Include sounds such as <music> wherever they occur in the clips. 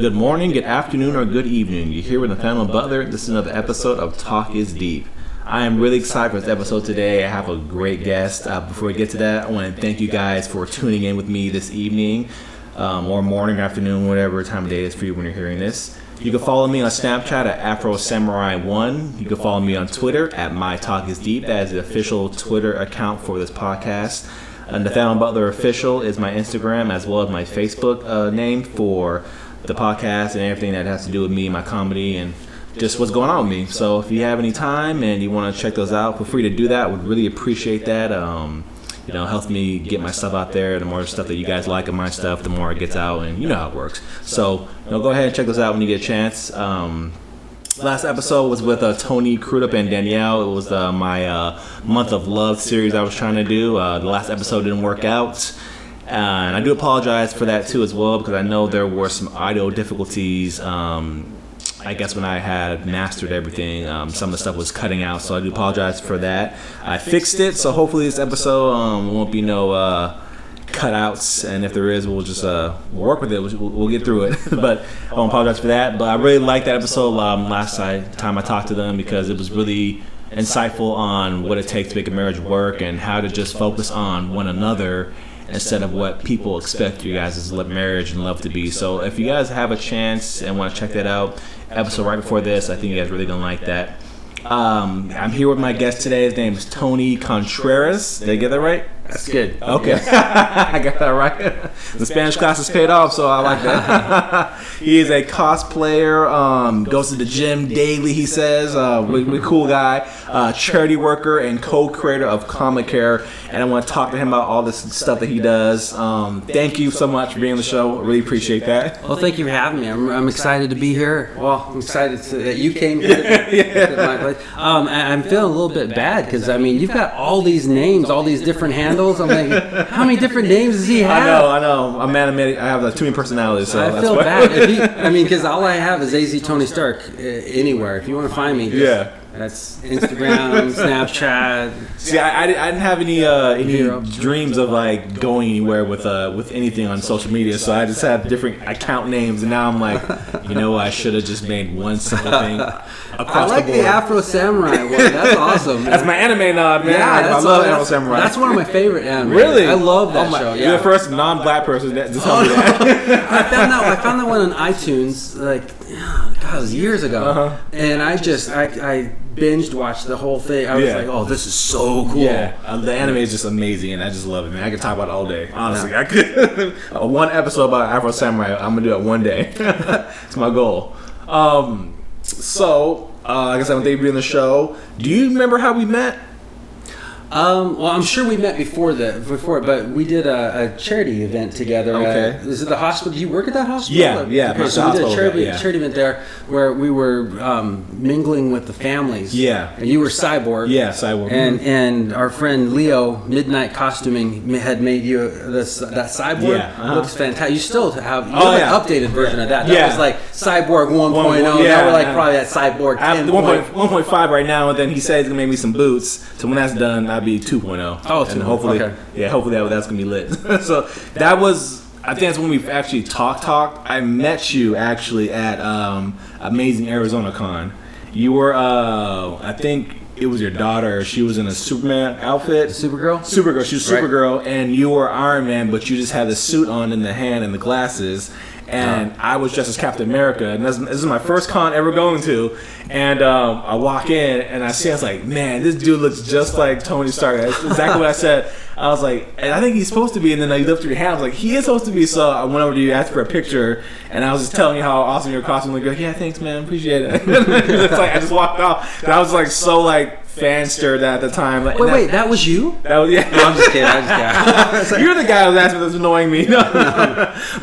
Good morning, good afternoon, or good evening. You're here with Nathanael Butler. This is another episode of Talk is Deep. I am really excited for this episode today. I have a great guest. Uh, before we get to that, I want to thank you guys for tuning in with me this evening, um, or morning, afternoon, whatever time of day it is for you when you're hearing this. You can follow me on Snapchat at Afro Samurai One. You can follow me on Twitter at My Talk Is Deep. That is the official Twitter account for this podcast. Uh, Nathanael Butler Official is my Instagram as well as my Facebook uh, name for the podcast and everything that has to do with me, my comedy, and just what's going on with me. So if you have any time and you want to check those out, feel free to do that. Would really appreciate that. Um, you know, helps me get my stuff out there. The more stuff that you guys like of my stuff, the more it gets out, and you know how it works. So, you know, go ahead and check those out when you get a chance. Um, last episode was with uh, Tony Crudup and Danielle. It was uh, my uh, month of love series I was trying to do. Uh, the last episode didn't work out. And I do apologize for that too, as well, because I know there were some audio difficulties. Um, I guess when I had mastered everything, um, some of the stuff was cutting out, so I do apologize for that. I fixed it, so hopefully this episode um, won't be no uh, cutouts, and if there is, we'll just uh, work with it. We'll, we'll get through it. <laughs> but I don't apologize for that. But I really liked that episode um, last time I talked to them because it was really insightful on what it takes to make a marriage work and how to just focus on one another instead of what people expect you guys' marriage and love to be. So if you guys have a chance and want to check that out, episode right before this, I think you guys really gonna like that. Um, I'm here with my guest today. His name is Tony Contreras. Did I get that right? That's good. Okay, <laughs> I got that right. The Spanish class has paid off, so I like that. <laughs> he is a cosplayer. Um, goes to the gym daily. He says, uh, really, cool guy, uh, charity worker, and co-creator of Comicare. And I want to talk to him about all this stuff that he does. Um, thank you so much for being on the show. Really appreciate that. Well, thank you for having me. I'm, I'm excited to be here. Well, I'm excited to, that you came here. <laughs> yeah. um, I'm feeling a little bit bad because I mean you've got all these names, all these different handles handles. I'm like, how many different names does he have? I know, I know. I'm animated. I have like, too many personalities. So I feel bad. He, <laughs> I mean, because all I have is AZ Tony Stark uh, anywhere. If you want to find me, yeah. That's Instagram, <laughs> Snapchat. See, I, I, didn't have any uh, any dreams of like going anywhere with uh, with anything on social media, so I just had different account names, and now I'm like, you know, I should have just made one simple thing. <laughs> I like the, the, Afro Samurai one. That's <laughs> awesome. that's my anime nod, man. Yeah, I, I love Afro Samurai. That's one of my favorite anime. Really, I love that oh my, show. Yeah. You're the first non-black person to tell me that. I found that. I found that one on iTunes. Like, God, it was years ago, uh-huh. and I just I. I binged watched the whole thing. I was yeah. like, oh, this is so cool. Yeah, uh, the anime is just amazing, and I just love it. Man, I could talk about it all day. Honestly, I could. <laughs> uh, one episode about Afro Samurai. I'm gonna do it one day. <laughs> it's my goal. Um, so, uh, like I said, when they be in the show, do you remember how we met? Um, well, I'm sure we met before the before, but we did a, a charity event together. Okay. Uh, is it the hospital? Do you work at that hospital? Yeah, yeah. Okay, so we did a charity, event, yeah. charity event there where we were um, mingling with the families. Yeah. And you were cyborg. Yeah, cyborg. And and our friend Leo Midnight Costuming had made you this that cyborg. Yeah. Uh-huh. Looks fantastic. You still have you oh, have yeah. an updated version of that. That yeah. was like cyborg 1.0. One, yeah, now we're like probably that cyborg 10. 1.5 right now, and then he said he's gonna make me some boots. So when that's done, I'll be 2.0. Oh, and hopefully, okay. yeah, hopefully that, that's gonna be lit. <laughs> so that was, I think that's when we actually talked. Talked. I met you actually at um, Amazing Arizona Con. You were, uh, I think it was your daughter. She was in a Superman outfit. Supergirl. Supergirl. She was Supergirl, right. and you were Iron Man, but you just had the suit on in the hand and the glasses and I was dressed as Captain America, and this, this is my first con ever going to. And um, I walk in and I see, I was like, man, this dude looks just like Tony Stark. That's exactly what I said. I was like, and I think he's supposed to be. And then I lifted your hand. I was like, he is supposed to be. So I went over to you, asked for a picture, and I was just telling you how awesome your costume looked. Like, yeah, thanks, man, appreciate it. <laughs> it's like I just walked off. And I was like so like fan stirred at the time. Like, wait, that, wait, that was you? That was yeah. No, I'm just kidding. I'm just kidding. <laughs> You're the guy who was asking that's annoying me. <laughs> No.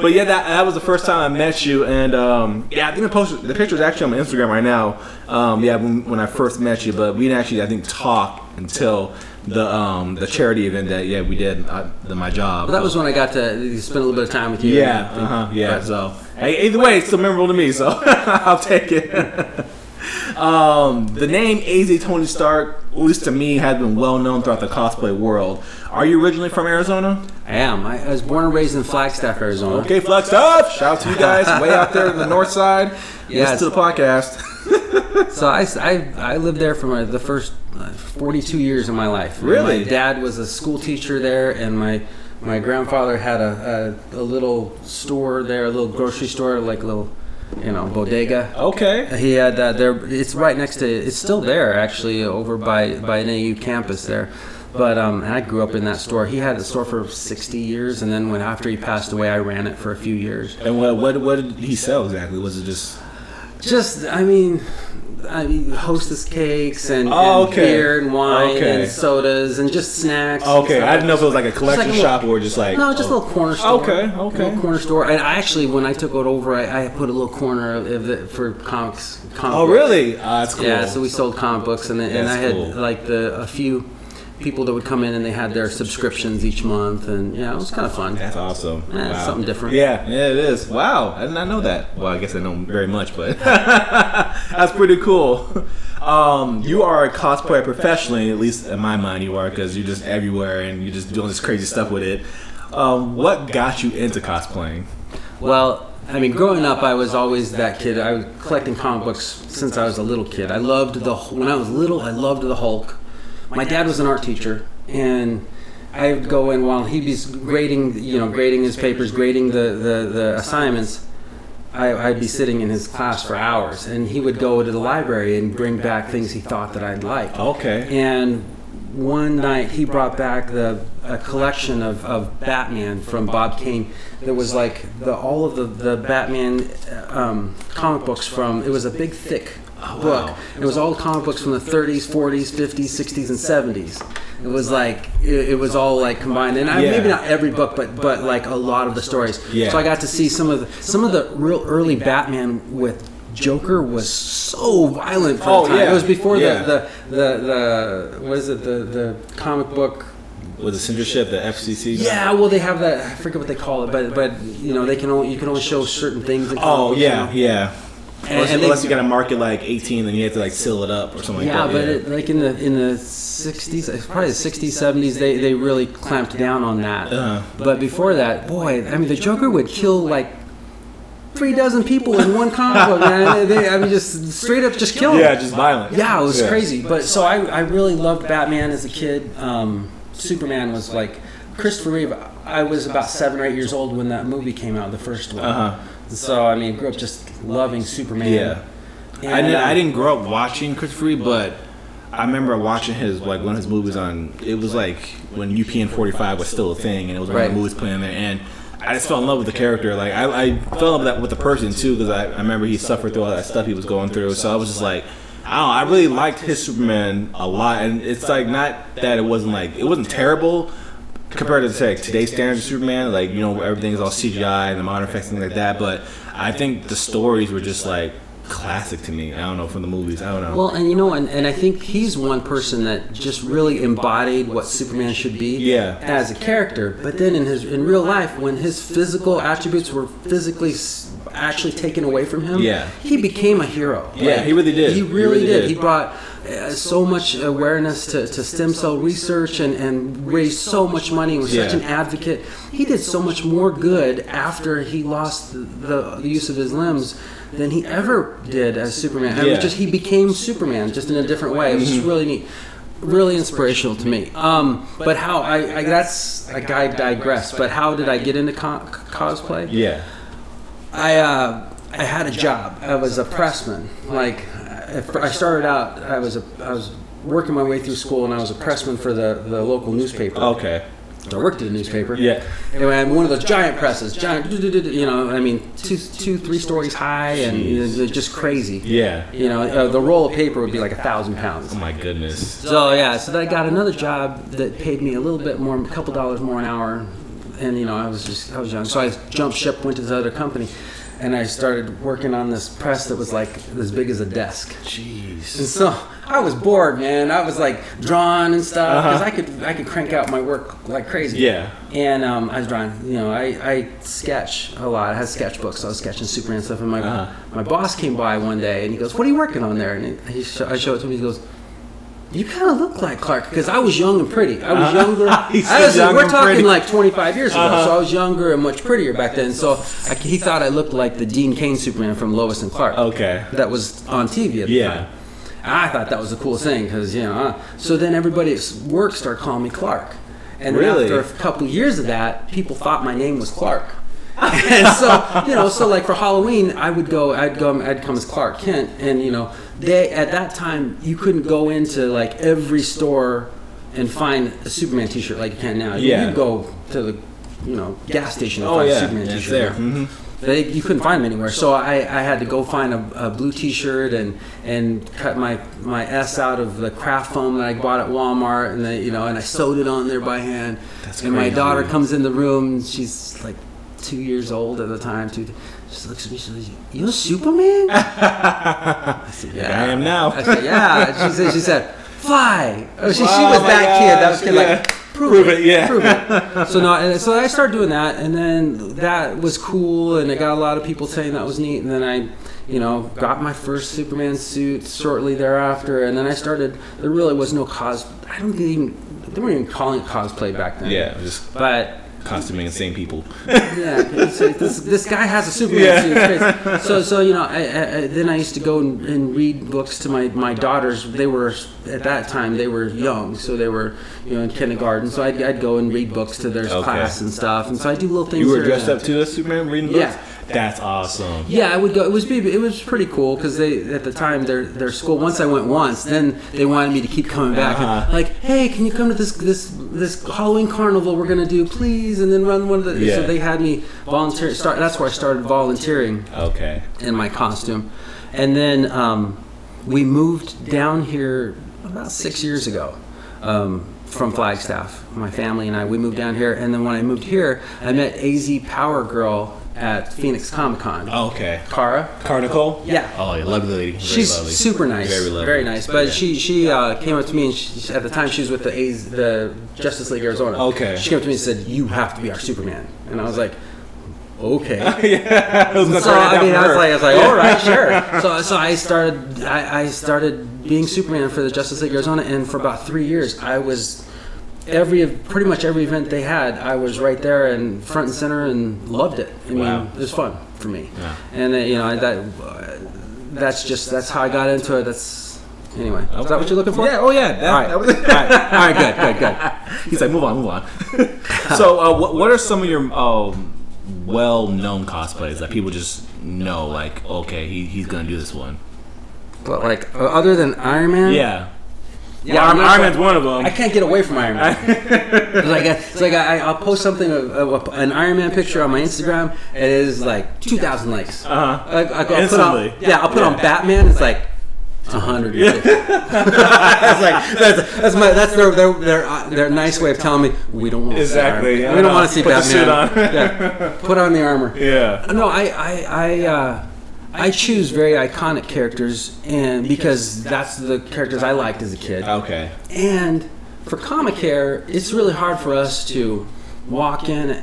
but yeah, that that was the first time I met you, and um, yeah, I think the post the picture is actually on my Instagram right now. Um, yeah, when, when I first met you, but we didn't actually I think talk until the um the charity event that yeah we did uh, the, my job. Well, that was when I got to spend a little bit of time with you. Yeah, uh-huh, yeah. But, so hey, either way, it's still memorable to me, so <laughs> I'll take it. Um, the name AZ Tony Stark, at least to me, has been well known throughout the cosplay world. Are you originally from Arizona? I am. I, was born and raised in Flagstaff, Arizona. Okay, Flagstaff! Shout out to you guys way out there in the north side. Yes. Listen to the podcast. <laughs> So I, I, I lived there for my, the first uh, 42 years of my life. Really? My dad was a school teacher there, and my my grandfather had a, a, a little store there, a little grocery store, like a little, you know, bodega. Okay. He had uh, there. It's right next to. It's still there actually, over by by NAU campus there. But um, I grew up in that store. He had the store for 60 years, and then when after he passed away, I ran it for a few years. And what, what, what did he sell exactly? Was it just. Just, I mean, I mean, hostess cakes and, Oh, and okay. beer and wine Okay. and sodas and just snacks. Okay. I didn't know if it was like a collection like a shop or just like. No, just a little corner store. Okay, A okay. little corner store. And I actually, when I took it over, I, I put a little corner of it for comics. Comic Oh, books. really? Ah, that's cool. Yeah, so we sold comic books, and, and I had cool. like the a few people that would come in and they had their subscriptions each month, and yeah, it was kind of fun. That's awesome. Yeah, it's something different. Yeah, yeah, it is. Wow, I did not know that. Well, I guess I know very much, but <laughs> that's pretty cool. Um, you are a cosplayer professionally, at least in my mind, you are, because you're just everywhere and you're just doing this crazy stuff with it. Um, what got you into cosplaying? Well, I mean, growing up, I was always that kid. I was collecting comic books since I was a little kid. I loved the when I was little. I loved the Hulk. My dad was an art teacher, and I would go in while he was grading, you know, grading his papers, grading the the, the assignments. I, I'd be sitting in his class for hours, and he would go to the library and bring back things he thought that I'd like. Okay. And one night he brought back the a collection of, of Batman from Bob Kane. There was like the all of the the Batman um, comic books from. It was a big thick Oh, book. wow. It was all comic books from the 30s, 40s, 50s, 60s, and 70s. It was like it, it was all like combined, and I, Yeah. maybe not every book, but but like a lot of the stories. Yeah. So I got to see some of the some of the real early Batman with. Joker was so violent for Oh, the time. yeah. It was before Yeah. the, the the the what is it the the comic book Was it censorship, the FCC? yeah well they have that I forget what they call it but but you know they can only you can only show certain things Oh, yeah, yeah. Unless and they- unless you got to mark it like 18, then you have to like seal it up or something yeah like but that. it, like in the in the 60s probably the 60s 70s they they really clamped down on that Uh-huh. but before that boy I mean the Joker would kill like three dozen people in one comic book man they, I mean just straight up just kill 'em. yeah, just violent. Yeah, it was Yeah. crazy. But so I, I really loved Batman as a kid. Um, Superman was like Christopher Reeve. I was about seven or eight years old when that movie came out, the first one. Uh-huh. So I mean, grew up just loving Superman. Yeah. I And, didn't, uh, I didn't grow up watching Christopher Reeve, but I remember watching his like one of his movies on. It was like when UPN 45 was still a thing, and it was one of the movies playing there, and I just fell in love with the character. Like I, I fell in love with, that, with the person too, because I, I remember he suffered through all that stuff he was going through. So I was just like, I don't know. I really liked his Superman a lot, and it's like not that it wasn't like it wasn't terrible compared to say today's standards of Superman, like you know everything is all CGI and the modern effects and things like that. But I think the stories were just like classic to me. I don't know from the movies. I don't know. Well, and you know, and, and I think he's one person that just really embodied what Superman should be Yeah. as a character. But then in his in real life, when his physical attributes were physically actually taken away from him, Yeah. he became a hero. Yeah, he really did. He He really, really did. did. He brought uh, so much awareness to, to stem cell research and, and raised so much money. He was such an advocate. He did so much more good after he lost the, the use of his limbs than he ever did as Superman. Yeah. Mm-hmm. just he became Superman just in a different way. It was just really neat. Really inspirational to me. Um, but how I, I that's a guy digress. But how did I get into co- cosplay? yeah. I uh, I had a job. I was a pressman. Like I I started out, I was a I was working my way through school, and I was a pressman for the the local newspaper. Okay. I worked at a newspaper. Yeah. Anyway, I had one of those giant presses, giant, you know, I mean, two, two, three stories high, and just crazy. Yeah. You know, uh, the roll of paper would be like a thousand pounds. Oh my goodness. So yeah, so then I got another job that paid me a little bit more, a couple dollars more an hour, and you know I was just I was young, so I jumped ship, went to this other company, and I started working on this press that was like as big as a desk. Jeez. And so I was bored, man. I was like drawing and stuff because Uh-huh. I could I could crank out my work like crazy. Yeah. And um, I was drawing. You know, I, I sketch a lot. I had sketchbooks. So I was sketching Superman stuff. And my Uh-huh. my boss came by one day and he goes, "What are you working on there?" And he sh- I show it to him. He goes. You kind of look like Clark because I was young and pretty. I was Uh-huh. younger. <laughs> I was, young we're talking pretty. like 25 years ago, Uh-huh. so I was younger and much prettier back then. So I, he thought I looked like the Dean Cain Superman from Lois and Clark Okay. that was on TV at the Yeah. time. I thought that was the coolest thing because you know. Uh, so then everybody at work started calling me Clark, and Really? after a couple years of that, people thought my name was Clark. <laughs> and so you know, so like for Halloween, I would go, I'd go, I'd come as Clark Kent, and you know, they at that time you couldn't go into like every store and find a Superman T-shirt like you can now. Yeah. You'd go to the you know gas station and Oh find a. Superman It's T-shirt there. Mm-hmm. they, you couldn't find them anywhere. So I, I had to go find a, a blue T-shirt and and cut my, my S out of the craft foam that I bought at Walmart, and then you know, and I sewed it on there by hand. That's and my daughter comes in the room. She's like two years old at the time. Two, she looks at me. She says, "You're Superman?" I said, yeah I am now. I said, "Yeah." She said, "She said, fly." Oh, she, she Oh was that kid. That was gosh, kid yeah. like. Prove, Prove it, it, yeah. Prove it so no, and so I started doing that, and then that was cool, and I got a lot of people saying that was neat, and then I, you know, got my first Superman suit shortly thereafter, and then I started. There really was no cos. I don't think even they weren't even calling it cosplay back then. Yeah. Just But costuming insane people. <laughs> yeah, this, this guy has a Superman suit. So so you know, I, I, then I used to go and, and read books to my, my daughters. They were at that time they were young, so they were you know in kindergarten. So I'd, I'd go and read books to their Okay. class and stuff. And so I do little things. You were dressed up to a Superman reading books. Yeah. That's awesome. Yeah, I would go. It was it was pretty cool because they at the time their their school. Once I went once, then they wanted me to keep coming back. Uh-huh. Like, hey, can you come to this this this Halloween carnival we're gonna do, please? And then run one of the. Yeah. So they had me volunteer. Start. That's where I started volunteering Okay. in my costume, and then um, we moved down here about six years ago. Um, from Flagstaff, my family and I, we moved down here, and then when I moved here, I met AZ Power Girl at Phoenix Comic Con. Okay. Kara. Carnicle. Yeah. Oh, yeah, lovely lady. Very She's lovely. super nice, Very very, nice. But Yeah. she she uh, came up to me and she, at the time she was with the A's, the Justice League Arizona. Okay. She came up to me and said, "You have to be our Superman," and I was like, "Okay." <laughs> yeah. I was so I mean, I was like, I was like, "All right, sure." So so I started I, I started being Superman for the Justice League Arizona, and for about three years I was. Every pretty much every event they had, I was right there and front and center and loved it. I mean, Wow. it was fun for me. Yeah. And uh, you know that uh, that's just that's how I got into it. That's anyway. Is that what you're looking for? Yeah. Oh yeah. That, All right. that was All right. All right. Good. Good. Good. <laughs> He's like, move on, move on. <laughs> so, uh, what, what are some of your um, well-known cosplays that people just know? Like, okay, he, he's gonna do this one. But like uh, other than Iron Man, Yeah. Yeah, Iron, I'm Iron Man's one of them. I can't get away from Iron Man. <laughs> it's like, I, it's like I, I'll post something of, of an Iron Man picture on my Instagram. and It is like 2,000 likes. Uh huh. I, I, will put on, yeah, I'll put on Batman. It's like 150. that's <laughs> like that's, that's my that's their their their, uh, their nice way of telling me we don't want Exactly, To see yeah. We don't want to see Put the suit on. yeah, <laughs> put on the armor. Yeah. No, I I I, uh, I choose very iconic characters, and because that's the characters I liked as a kid. Okay. And for Comicare, it's really hard for us to walk in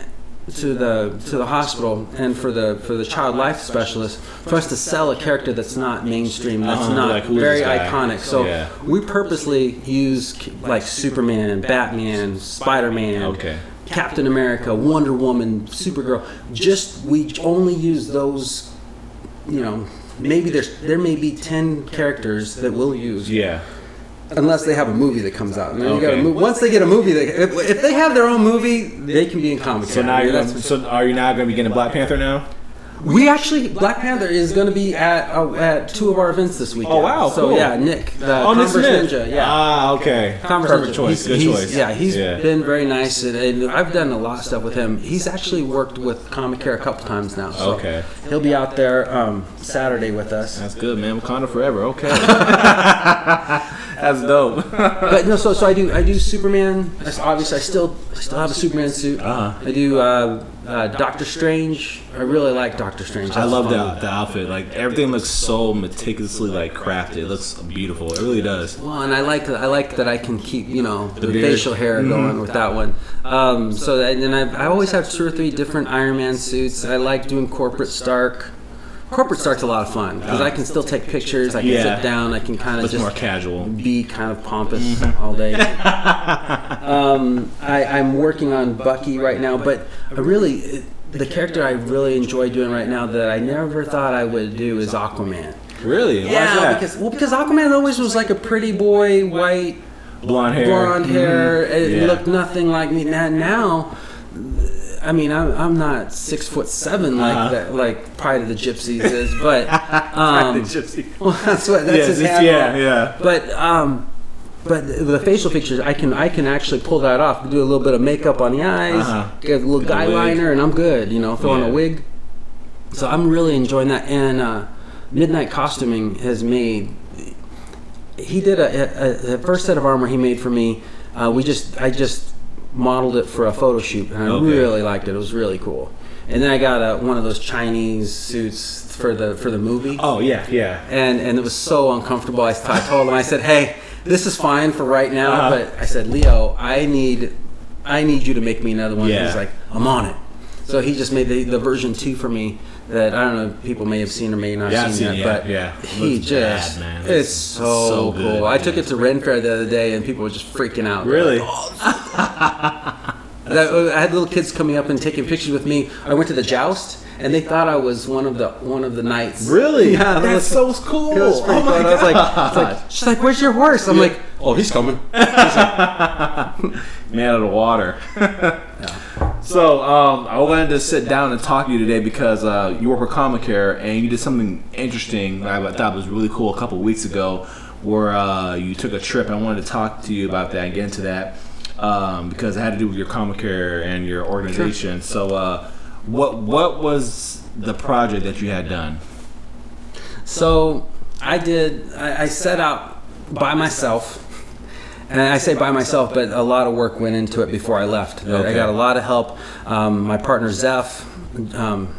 to the to the hospital and for the for the child life specialist for us to sell a character that's not mainstream that's Uh-huh, not like, very iconic so Yeah. we purposely use like superman batman spider-man Okay. captain america wonder woman supergirl just we only use those you know maybe there's there may be 10 characters that we'll use Yeah. unless they have a movie that comes out. And then you got a Okay. mo- once they get a movie, they, if, if they have their own movie, they can be in comic. So now you're gonna, so are you now gonna be getting Black Panther now? We actually Black Panther is going to be at uh, at two of our events this weekend. Oh, wow, So cool. yeah, Nick, the Oh, Converse. Ninja, yeah. Ah, okay. Converse Perfect Ninja. choice. He's- Good he's- choice. Yeah, he's yeah. been very nice, and, and I've done a lot of stuff with him. He's actually worked with Comicare a couple times now. So Okay. He'll be out there um, Saturday with us. That's good, man. Wakanda forever. Okay. <laughs> That's dope. <laughs> but no, so so I do I do Superman. I s- Obviously, I still I still have a Superman suit. Uh-huh. I do uh, uh, Doctor Strange. I really like Doctor Strange. I love fun. the, the outfit. Like everything looks so meticulously like crafted. It looks beautiful. It really does. Well, and I like I like that I can keep you know the, beard. facial hair going with that one. Um, so and then I, I always have two or three different Iron Man suits. I like doing corporate Stark. Corporate Stark's a lot of fun because I can still take pictures. I can Yeah. sit down. I can kind of just more casual. be kind of pompous all day. <laughs> um, I, I'm working on Bucky right now, but I really the character I really enjoy doing right now that I never thought I would do is Aquaman. Really? Yeah, because well, because Aquaman always was like a pretty boy, white, blonde hair. blonde hair. Mhm. It Yeah. looked nothing like me. Now, now, I mean, I'm, I'm not six foot seven like Uh-huh. that, like Pride of the Gypsies is, <laughs> but um, Gypsy. <laughs> well, that's what that's Yeah, his yeah, yeah. But um, but the, facial features, I can I can actually pull that off. Do a little bit of makeup on the eyes, Uh-huh. get a little Get guy liner, and I'm good. You know, throw on a wig. So I'm really enjoying that. And uh, Midnight Costuming has made. He did a, a, a the first set of armor he made for me. Uh, we just I just modeled it for a photo shoot, and I Okay. really liked it. It was really cool. And then I got uh, one of those Chinese suits for the for the movie Oh yeah, yeah. and and it was so uncomfortable. I, I told him, I said, "Hey, this is fine for right now, Uh-huh. but I said, Leo, I need, I need you to make me another one." Yeah. He's like, "I'm on it." So he just made the, the version two for me that I don't know people may have seen or may not Yeah, seen seen it, it, but yeah, yeah. he Looks just bad, it's It's so, so good, cool. I took it to Ren Fair the other day and people were just freaking out. Really? like, "Oh, <laughs> that- I had little kids coming up and taking pictures with me. I went to the joust. And they thought I was one of the one of the knights. Really? Yeah, it That's was- so cool. oh my fun. I was like, like, she's like, "Where's your horse?" I'm like, "Oh, he's coming." <laughs> <laughs> man out of the water. So um, I wanted to sit down and talk to you today because uh, you work for Comicare and you did something interesting that I thought was really cool a couple of weeks ago, where uh, you took a trip. I wanted to talk to you about that and get into that um, because it had to do with your Comicare and your organization. So uh, what what was the project that you had done? So I did. I, I set out by myself, and I say by myself, but a lot of work went into it before I left. I got a lot of help. Um, my partner Zeph. Um,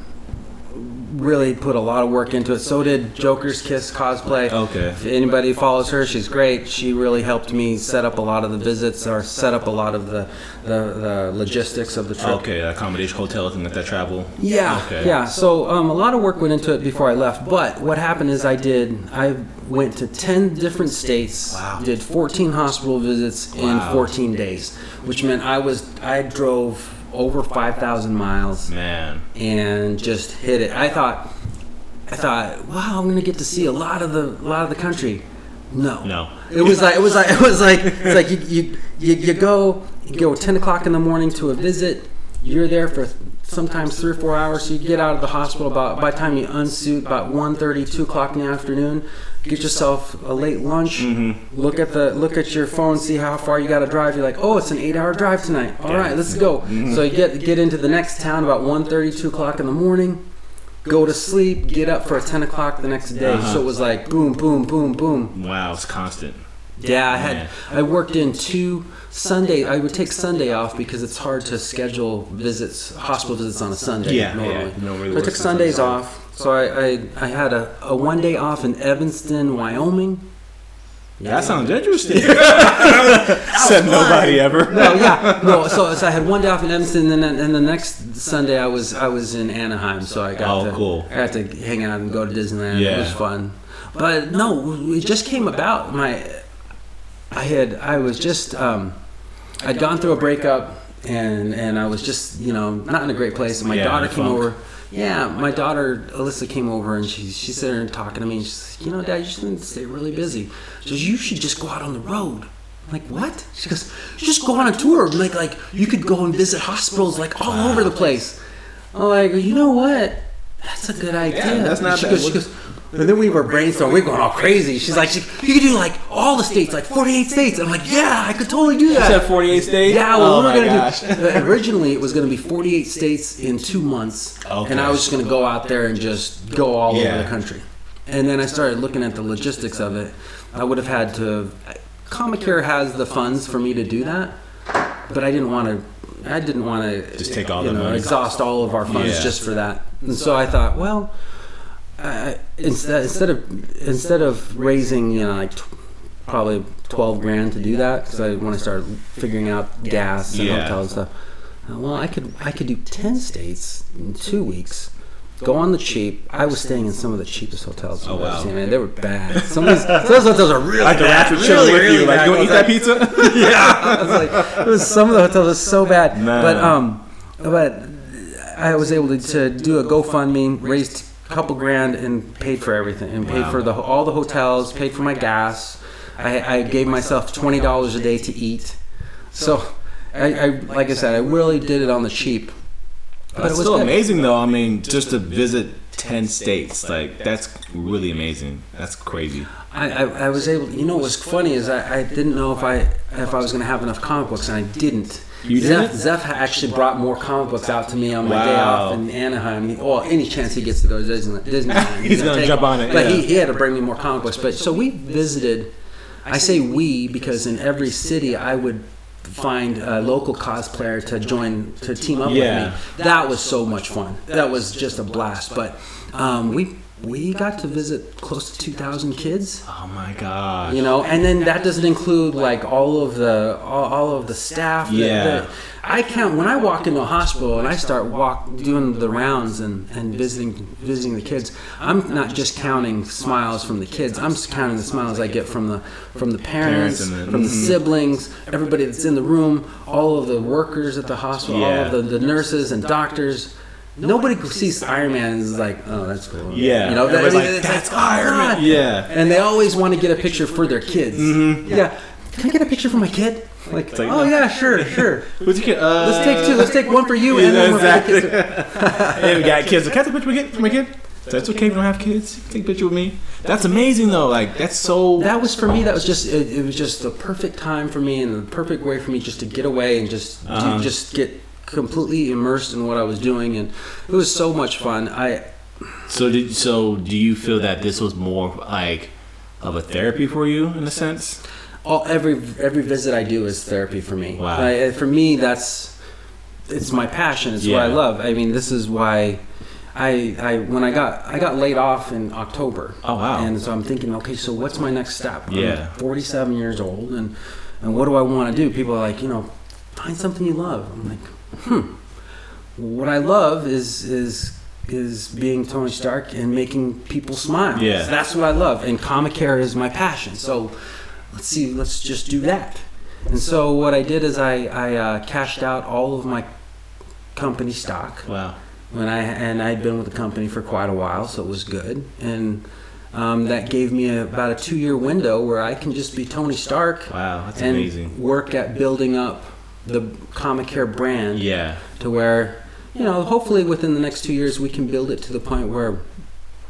Really put a lot of work into it. So did Joker's Kiss cosplay. Okay. If anybody follows her, she's great. She really helped me set up a lot of the visits or set up a lot of the, the, the logistics of the trip. Okay, accommodation, hotels, and like that travel. Yeah, Okay. yeah. So um, a lot of work went into it before I left. But what happened is I did. I went to ten different states. Wow. Did fourteen hospital visits in fourteen days, which meant I was I drove over five thousand miles Man. and just hit it. I thought, I thought, wow, I'm gonna get to see a lot of the a lot of the country. No, No. It was like it was like <laughs> it was like it's like you you, you, you go you go ten o'clock in the morning to a visit. You're there for sometimes three or four hours. So you get out of the hospital about by the time you unsuit about 1.30, 2 o'clock in the afternoon. Get yourself a late lunch. Mm-hmm. Look at the look at your phone. See how far you got to drive. You're like, oh, it's an eight-hour drive tonight. All right, let's go. Mm-hmm. So you get get into the next town about 1.30, 2 o'clock in the morning. Go to sleep. Get up for 10 o'clock the next day. Uh-huh. So it was like boom, boom, boom, boom. Wow, it's constant. Yeah, I had. I worked in two Sunday. I would take Sunday off because it's hard to schedule visits, hospital visits on a Sunday. Yeah, normally. yeah, no really So I took Sundays Sundays. off. So I, I, I had a, a one day off in Evanston, Wyoming. Yeah, That sounds interesting. <laughs> Said nobody ever. No, yeah, no. So, so I had one day off in Evanston, and then and the next Sunday I was I was in Anaheim. So I got Oh, to cool. I got to hang out and go to Disneyland. Yeah. It was fun. But no, it just came about. My I had I was just um, I'd gone through a breakup, and and I was just you know not in a great place. And my Yeah, daughter came funk. over. Yeah, my daughter Alyssa came over and she she sat there talking to me. And she's like, you know, Dad, you shouldn't stay really busy. She goes, you should just go out on the road. I'm like what? She goes, just go on a tour. Like like you could go and visit hospitals like all over the place. I'm like, you know what? That's a good idea. Yeah, that's not she bad. goes, she goes, and then we were brainstorming. We are going all crazy. She's like, she, you could do like all the states, like 48 states. I'm like, yeah, I could totally do that. You said 48 states? Yeah, well, oh we were gonna do. <laughs> uh, Originally, it was gonna be 48 states in two months, Okay. and I was just gonna go out there and just go all Yeah. over the country. And then I started looking at the logistics of it. I would have had to. Comicare has the funds for me to do that, but I didn't want to. I didn't want to Just take all you the know, money. exhaust all of our funds Yeah. just for that. And so I thought, well, I, instead instead of instead of raising you know like tw- probably twelve grand to do that because I want to start figuring out gas and Yeah. hotel and stuff. uh, Well, I could I could do ten states in two weeks. Go on the cheap. I was staying in some of the cheapest hotels. Oh, I've ever wow. seen, man. They were bad. Some of these, some of those hotels are really Like the bad. chilling really, with you. really Like, you want to eat that pizza? <laughs> yeah, I was like, it was some of the hotels was so bad. Man. But um, but I was able to, to do a GoFundMe, raised couple grand, and paid for everything, and paid Wow. for the all the hotels, paid for my gas. I, I gave myself twenty dollars a day to eat. So, I, I like I said, I really did it on the cheap. But That's it was still good. amazing, though. I mean, just to visit ten states, like that's really amazing. That's crazy. I, I, I was able. You know, what was funny is I, I didn't know if I if I was going to have enough comic books, and I didn't. You Zeph? Zeph actually brought more comic books out to me on my day off in Anaheim. He, well, any chance he gets to go to Disney, Disneyland, <laughs> He's gonna take jump on it, But yeah. he, he had to bring me more comic books. But so we visited. I say we because in every city I would find a local cosplayer to join to team up Yeah. with me. That was so much fun. That was just a blast. But um, we we got to visit close to 2,000 kids Oh my god. you know and then that doesn't include like all of the all, all of the staff that- Yeah. that- i count when i walk into a hospital and i start walk doing the rounds and, and visiting visiting the kids i'm not just counting smiles from the kids i'm just counting the smiles i get from the from the parents, Parents and the- from the mhm. siblings everybody that's in the room all of the workers at the hospital all of the, the nurses and doctors Nobody sees Iron Man and is like, oh, that's cool. Yeah. you know, that, Everybody's like, it's "That's oh, Iron Man." God. Yeah. and they always want to get a picture for their kids. Yeah, can I get a picture for my kid? Like, Mm-hmm. like, oh yeah, <laughs> sure, sure. Who's your kid? Uh, Let's take two. Let's take one for you and Yeah, then one <laughs> exactly. for the kids. hey, we got kids. Can I take a picture for my kid? For my kid? That's okay if you don't have kids. Take a picture with me. That's amazing though. Like that's so. That was for me. That was just it, it was just the perfect time for me and the perfect way for me just to get away and just Uh-huh. to just get completely immersed in what I was doing and it was so much fun. I So did so? Do you feel that this was more like of a therapy for you in a sense? all every every visit I do is therapy for me. Wow. I- for me, that's it's my passion. It's what I love. I mean, this is why I I when I got I got laid off in October. Oh, wow. And so I'm thinking, okay, so what's my next step? Yeah. I'm 47 years old, and and what do I want to do? People are like, you know, find something you love. I'm like, hmm. What I love is is is being Tony Stark and making people smile. Yeah. That's what I love, and Comicare is my passion. So let's see, let's just do that. And so what I did is I, I uh, cashed out all of my company stock Wow. when I and I'd been with the company for quite a while, so it was good. And um, that gave me a, about a two-year window where I can just be Tony Stark Wow. That's and amazing. work at building up the Comicare brand Yeah. to where you know hopefully within the next two years we can build it to the point where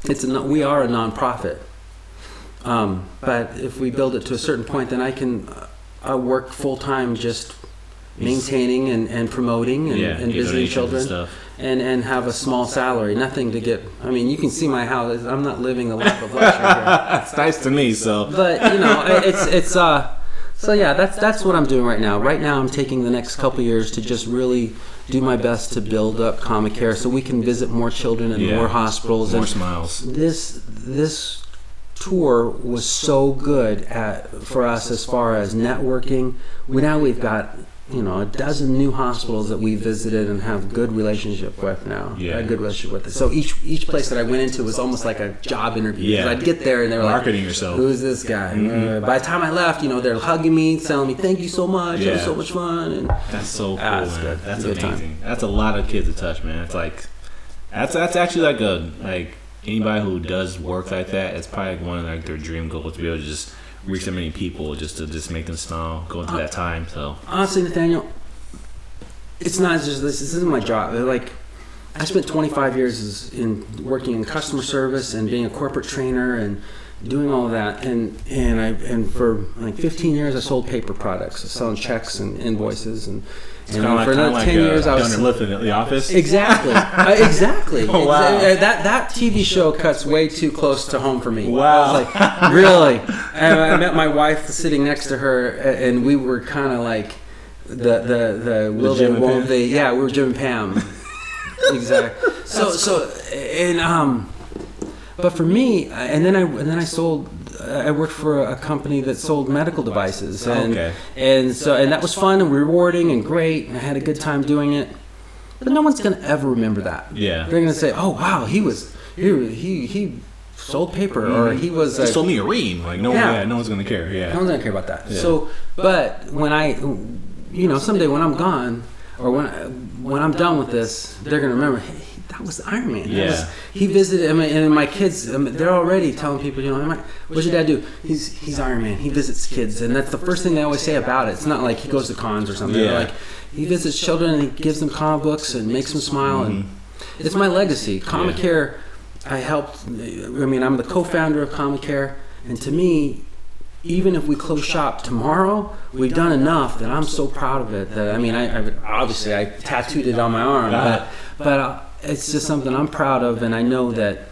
it's a we are a nonprofit um, but if we build it to a certain point then i can uh, work full-time just maintaining and, and promoting and, yeah. and visiting donations and children and, and have a small salary nothing to get i mean you can see my house i'm not living a life of luxury here <laughs> That's nice to me. So. but you know it's it's uh so yeah that's that's what i'm doing right now right now i'm taking the next couple years to just really do my best to build up Comicare so we can visit more children and Yeah. more hospitals More and smiles. this this tour was so good at for us as far as networking we now we've got you know a dozen new hospitals that we visited and have good relationship with now Yeah. a good relationship with so each each place that i went into was almost like a job interview. Yeah. i'd get there and they were like Marketing yourself. Who's this guy? Mhm. Uh, by the time I left, you know, they're hugging me, telling me, "Thank you so much. It was so much fun." And That's so cool, Ah, that's man. good. That's Good time. amazing. That's a lot of kids to touch, man. It's like that's that's actually like a like anybody who does work like that. It's probably like one of like their dream goals to be able to just reach so many people, just to just make them smile, going through that time. So honestly, Nathanael, it's not just this. This isn't my job. Like, I spent 25 years in working in customer service and being a corporate trainer and doing all of that. And and I and for like 15 years I sold paper products, selling checks and invoices and. It's And like, for another like 10 uh, years, I was Mifflin at the office. Exactly. <laughs> Uh, exactly. Oh, wow. Uh, That that TV show cuts way too close to home for me. Wow. I was like, really? And I met my wife sitting next to her, and we were kind of like the the the will they and won't they? Yeah, we were Jim and Pam. <laughs> exactly. So so and um, but for me, uh, and then I and then I sold. I worked for a company that sold medical devices, oh, and Okay. and so and that was fun and rewarding and great. And I had a good time doing it. But no one's gonna ever remember that. Yeah. They're gonna say, "Oh wow, he was he he, he sold paper, or mm-hmm. he was." He A, sold me a ream. Like no, Yeah. yeah. no one's gonna care. Yeah, no one's gonna care about that. Yeah. So, but when I, you know, someday when I'm gone, or when I, when I'm done with this, they're gonna remember. Hey, that was Iron Man. Yeah. was- he visited. I mean, and my kids, I mean, they're already telling people, you know, what's your dad do? He's he's Iron Man. He visits kids, and that's the first thing they always say about it. It's not like he goes to cons or something. They're Yeah. Like he visits children and he gives them comic books and makes them smile, and Mm-hmm. it's my legacy. Comicare. I helped. I mean, I'm the co-founder of Comicare, and to me, even if we close shop tomorrow, we've done enough that I'm so proud of it. That I mean, I, I obviously I tattooed it on my arm, but but uh, it's just something I'm proud of, and I know that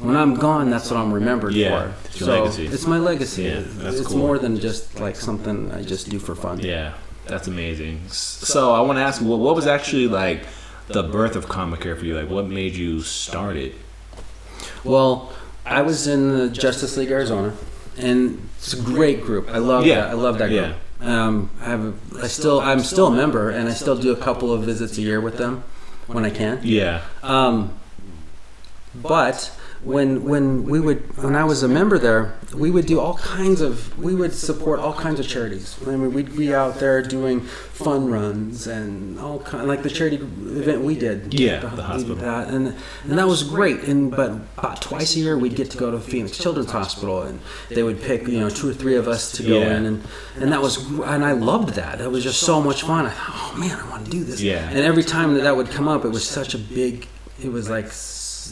when I'm gone, that's what I'm remembered Yeah, for. it's your so legacy. it's my legacy. Yeah, that's it's cool. more than just like something I just do for fun. Yeah. That's amazing. S- So I want to ask, what, what was actually like the birth of Comicare for you? Like, what made you start it? Well, I was in the Justice League Arizona, and it's a great group. I love Yeah. that. I love that group. Um, I have. A, I still. I'm still a member, and I still do a couple of visits a year with them when I can. Yeah. Um, but when when we would when I was a member there, we would do all kinds of we would support all kinds of charities. I mean, we'd be out there doing fun runs and all kind like the charity event we did. Yeah, the hospital. That, and and that was great. And but about twice a year we'd get to go to Phoenix Children's Hospital, and they would pick you know two or three of us to go Yeah. in, and and that was and I loved that. It was just so much fun. I thought, oh man, I want to do this. Yeah. And every time that that would come up, it was such a big. It was like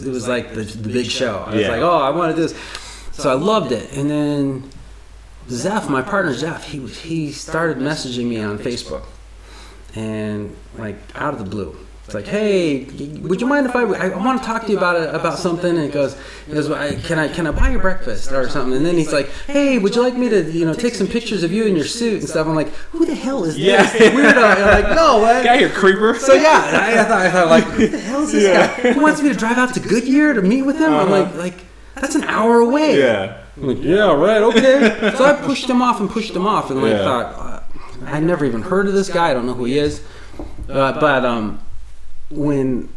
it was like the, the big show. I was like, oh, I want to do this. So I loved it. And then Zeph, my partner Zeph, he was- he started messaging me on Facebook, and like out of the blue. It's like, hey, would you mind if I, I want to talk to you about it, about something? And he goes, goes, can I can I buy you breakfast or something? And then he's like, hey, would you like me to you know take some pictures of you in your suit and stuff? I'm like, who the hell is Yeah. this weirdo? I'm like, <laughs> no, man. Got here, creeper. So yeah, I, I thought, I thought like, who the hell is this guy? Who wants me to drive out to Goodyear to meet with him? I'm like, like that's an hour away. Yeah. I'm like, yeah, right, okay. so I pushed him off and pushed him off, and like Yeah. thought, uh, I never even heard of this guy. I don't know who he is. Uh, but um, when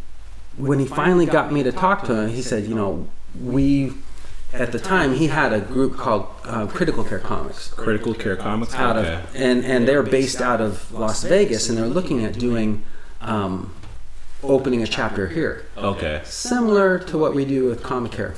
when he finally got me to talk to him, he said, you know, we at the time he had a group called uh, Critical Care Comics Critical Care Comics. out okay. of and and they're based out of Las Vegas, and they're looking at doing um, opening a chapter here, okay. similar to what we do with Comicare.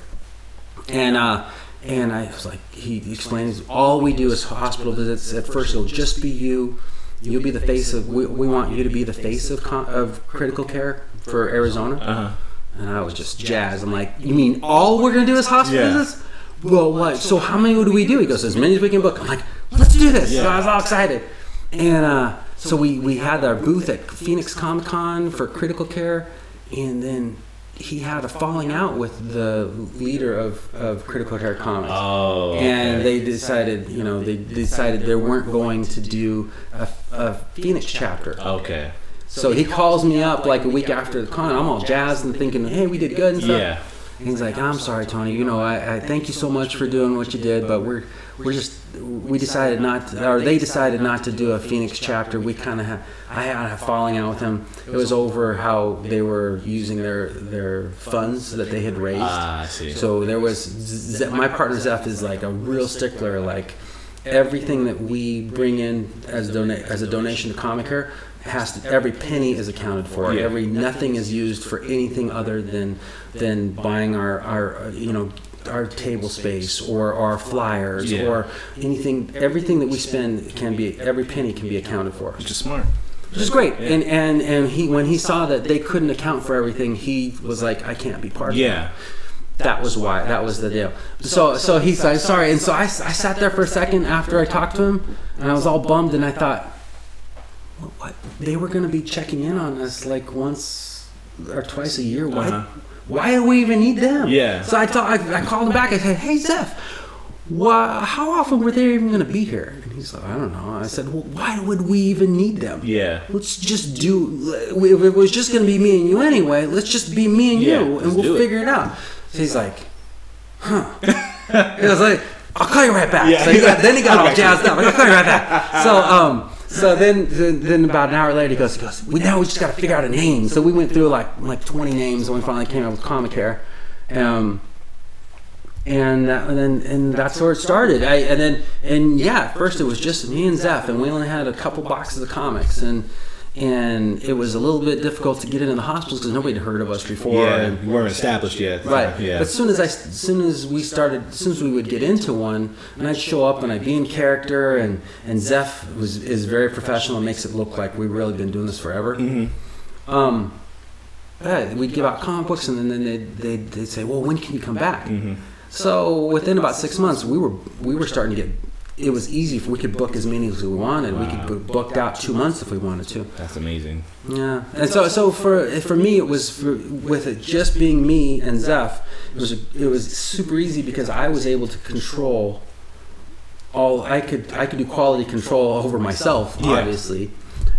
And uh, and I was like, he explains all we do is hospital visits. At first, it'll just be you. You'll be the face of. We, we want you to be the face of con- of critical care for Arizona. Uh huh. And I was just jazzed. I'm like, you mean all we're gonna do is hospital Yeah. visits? Well, what? So how many do we do? He goes, as many as we can book. I'm like, let's do this. So I was all excited. And uh, so we we had our booth at Phoenix Comic Con for critical care, and then he had a falling out with the leader of, of critical care comics. Oh. And okay. they decided, you know, they decided they weren't going to do a, a Phoenix chapter. Okay. So he calls me up like a week after the con. I'm all jazzed and thinking, hey, we did good and stuff. Yeah. And he's like, I'm sorry, Tony. You know, I, I thank you so much for doing what you did, but we're we're just we decided not to, or they decided not to do a Phoenix chapter. We kind of had I had a falling out with him. It was over how they were using their their funds that they had raised. Ah, I see. So there was Z- my partner Zeph is like a real stickler. Like everything that we bring in as dona- as a donation to Comicare has to, every penny is accounted for. Yeah. Every nothing is used for anything other than than buying our our you know our table space or our flyers Yeah. or anything. Everything that we spend can be every penny can be accounted for. Which is smart. which is great. And and and he when he saw that they couldn't account for everything, he was like, I can't be part of it. Yeah. That was why. That was the deal. So so he's like, sorry. And so I, I sat there for a second after I talked to him, and I was all bummed, and I thought, what? what? They were going to be checking in on us like once or twice a year. Why? Uh-huh. Why do we even need them? Yeah. So I thought I, I called him back. I said, hey Zeph. Why, how often were they even going to be here? And he's like, I don't know. I said, well, why would we even need them? Yeah. Let's just do. If it was just going to be me and you anyway, let's just be me and Yeah, you, and we'll figure it out. So he's like, huh. he was like, I'll call you right back. Yeah. So he got, then he got all <laughs> jazzed up. Like, I'll call you right back. So um, so then, then then about an hour later, he goes, he goes, we now we just got to figure out a name. So we went through like like 20 names, and we finally came up with Comicare. Um, and, that, and then and that's where it started. I, and then and yeah, first it was just me and Zeph, and we only had a couple boxes of comics, and and it was a little bit difficult to get into the hospitals because nobody had heard of us before. Yeah. and- We weren't established yet. Right. Yeah. But as soon as I, as soon as we started, as soon as we would get into one, and I'd show up and I'd be in character, and and Zeph was is very professional, and makes it look like we've really been doing this forever. Mm-hmm. Um, yeah, we'd give out comic books, and then they'd, they'd, they'd say, "Well, when can you come back?" Mm-hmm. So within about six months, we were we were starting to get. It was easy. if We could book as many as we wanted. We could book booked out two months if we wanted to. That's amazing. Yeah, and so so for for me it was for, with it just being me and Zeph, it was it was super easy because I was able to control all I could I could do quality control over myself obviously,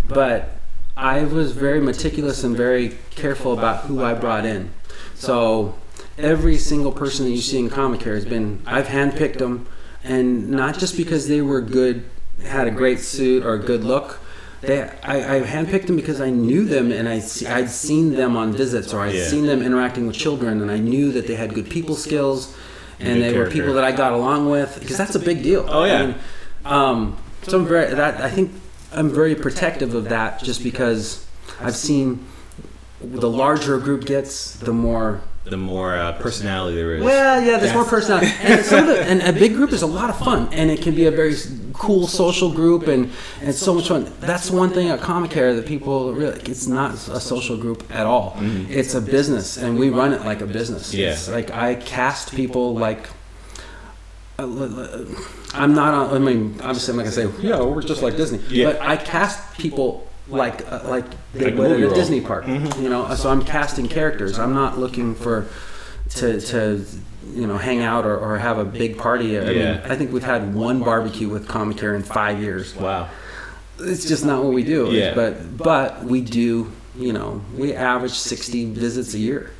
but I was very meticulous and very careful about who I brought in. So every single person that you see in Comicare has been I've handpicked them, and not just because they were good, had a great suit or a good look. They, I, I handpicked them because I knew them and I see, I'd seen them on visits or I'd Yeah. seen them interacting with children and I knew that they had good people skills and Good they were people that I got along with because that's a big deal. Oh, yeah. I mean, um, so I'm very that I think I'm very protective of that just because I've seen the larger a group gets, the more The more uh, personality there is. well, yeah, there's more personality, <laughs> and some of the, and a big group is a lot of fun, and it can be a very cool social group, and, and it's so much fun. That's one thing at Comicare that people really, it's not a social group at all. It's a business, and we run it like a business. Yeah. It's like I cast people like. uh, l- l- I'm not on. I mean, obviously, I'm not gonna say, yeah, we're just like Disney. Yeah. But I cast people like uh, like they Like a would movie at a role. Disney park. You know, so I'm casting characters. I'm not looking for to to you know hang out or, or have a big party. I mean, I think we've had one barbecue with Comicare in five years. wow. It's just not what we do. Yeah. But but we do. You know, we average 60 visits a year.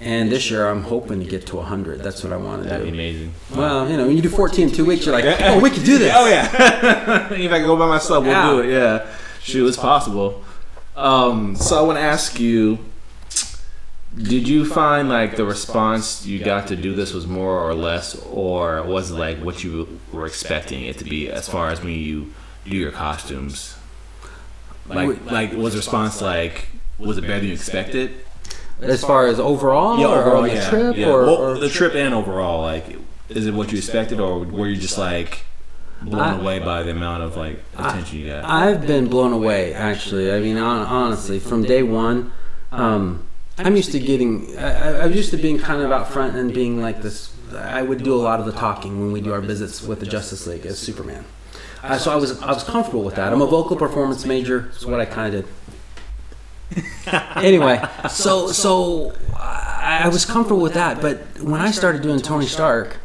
And this year, I'm hoping to get to 100. That's what I want to That'd be do. amazing. Well, you know, when you do 14 in two weeks, you're like, <laughs> oh, we can do this. Oh yeah. <laughs> if I go by myself, we'll do it. Yeah. Shoot, it's possible. Um, so I want to ask you: Did you find like the response you got to do this was more or less, or was it like what you were expecting it to be as far as when you do your costumes? Like, like was the response like was it better than you expected? As far as overall, Yeah, or overall, the yeah. trip, yeah. or, Well, or the trip and overall, like, is it what you expected, or were you just like blown I- away by the amount of like attention you got? I've been blown away, actually. I mean, hon- honestly, from day one, um, I'm used to getting. I, I- I'm used to being kind of out front and being like this. I would do a lot of the talking when we do our visits with the Justice League as Superman. Uh, so I was I was comfortable with that. I'm a vocal performance major. That's what I kind of did. <laughs> anyway, so so I, I was comfortable with that. But when I started doing Tony Stark,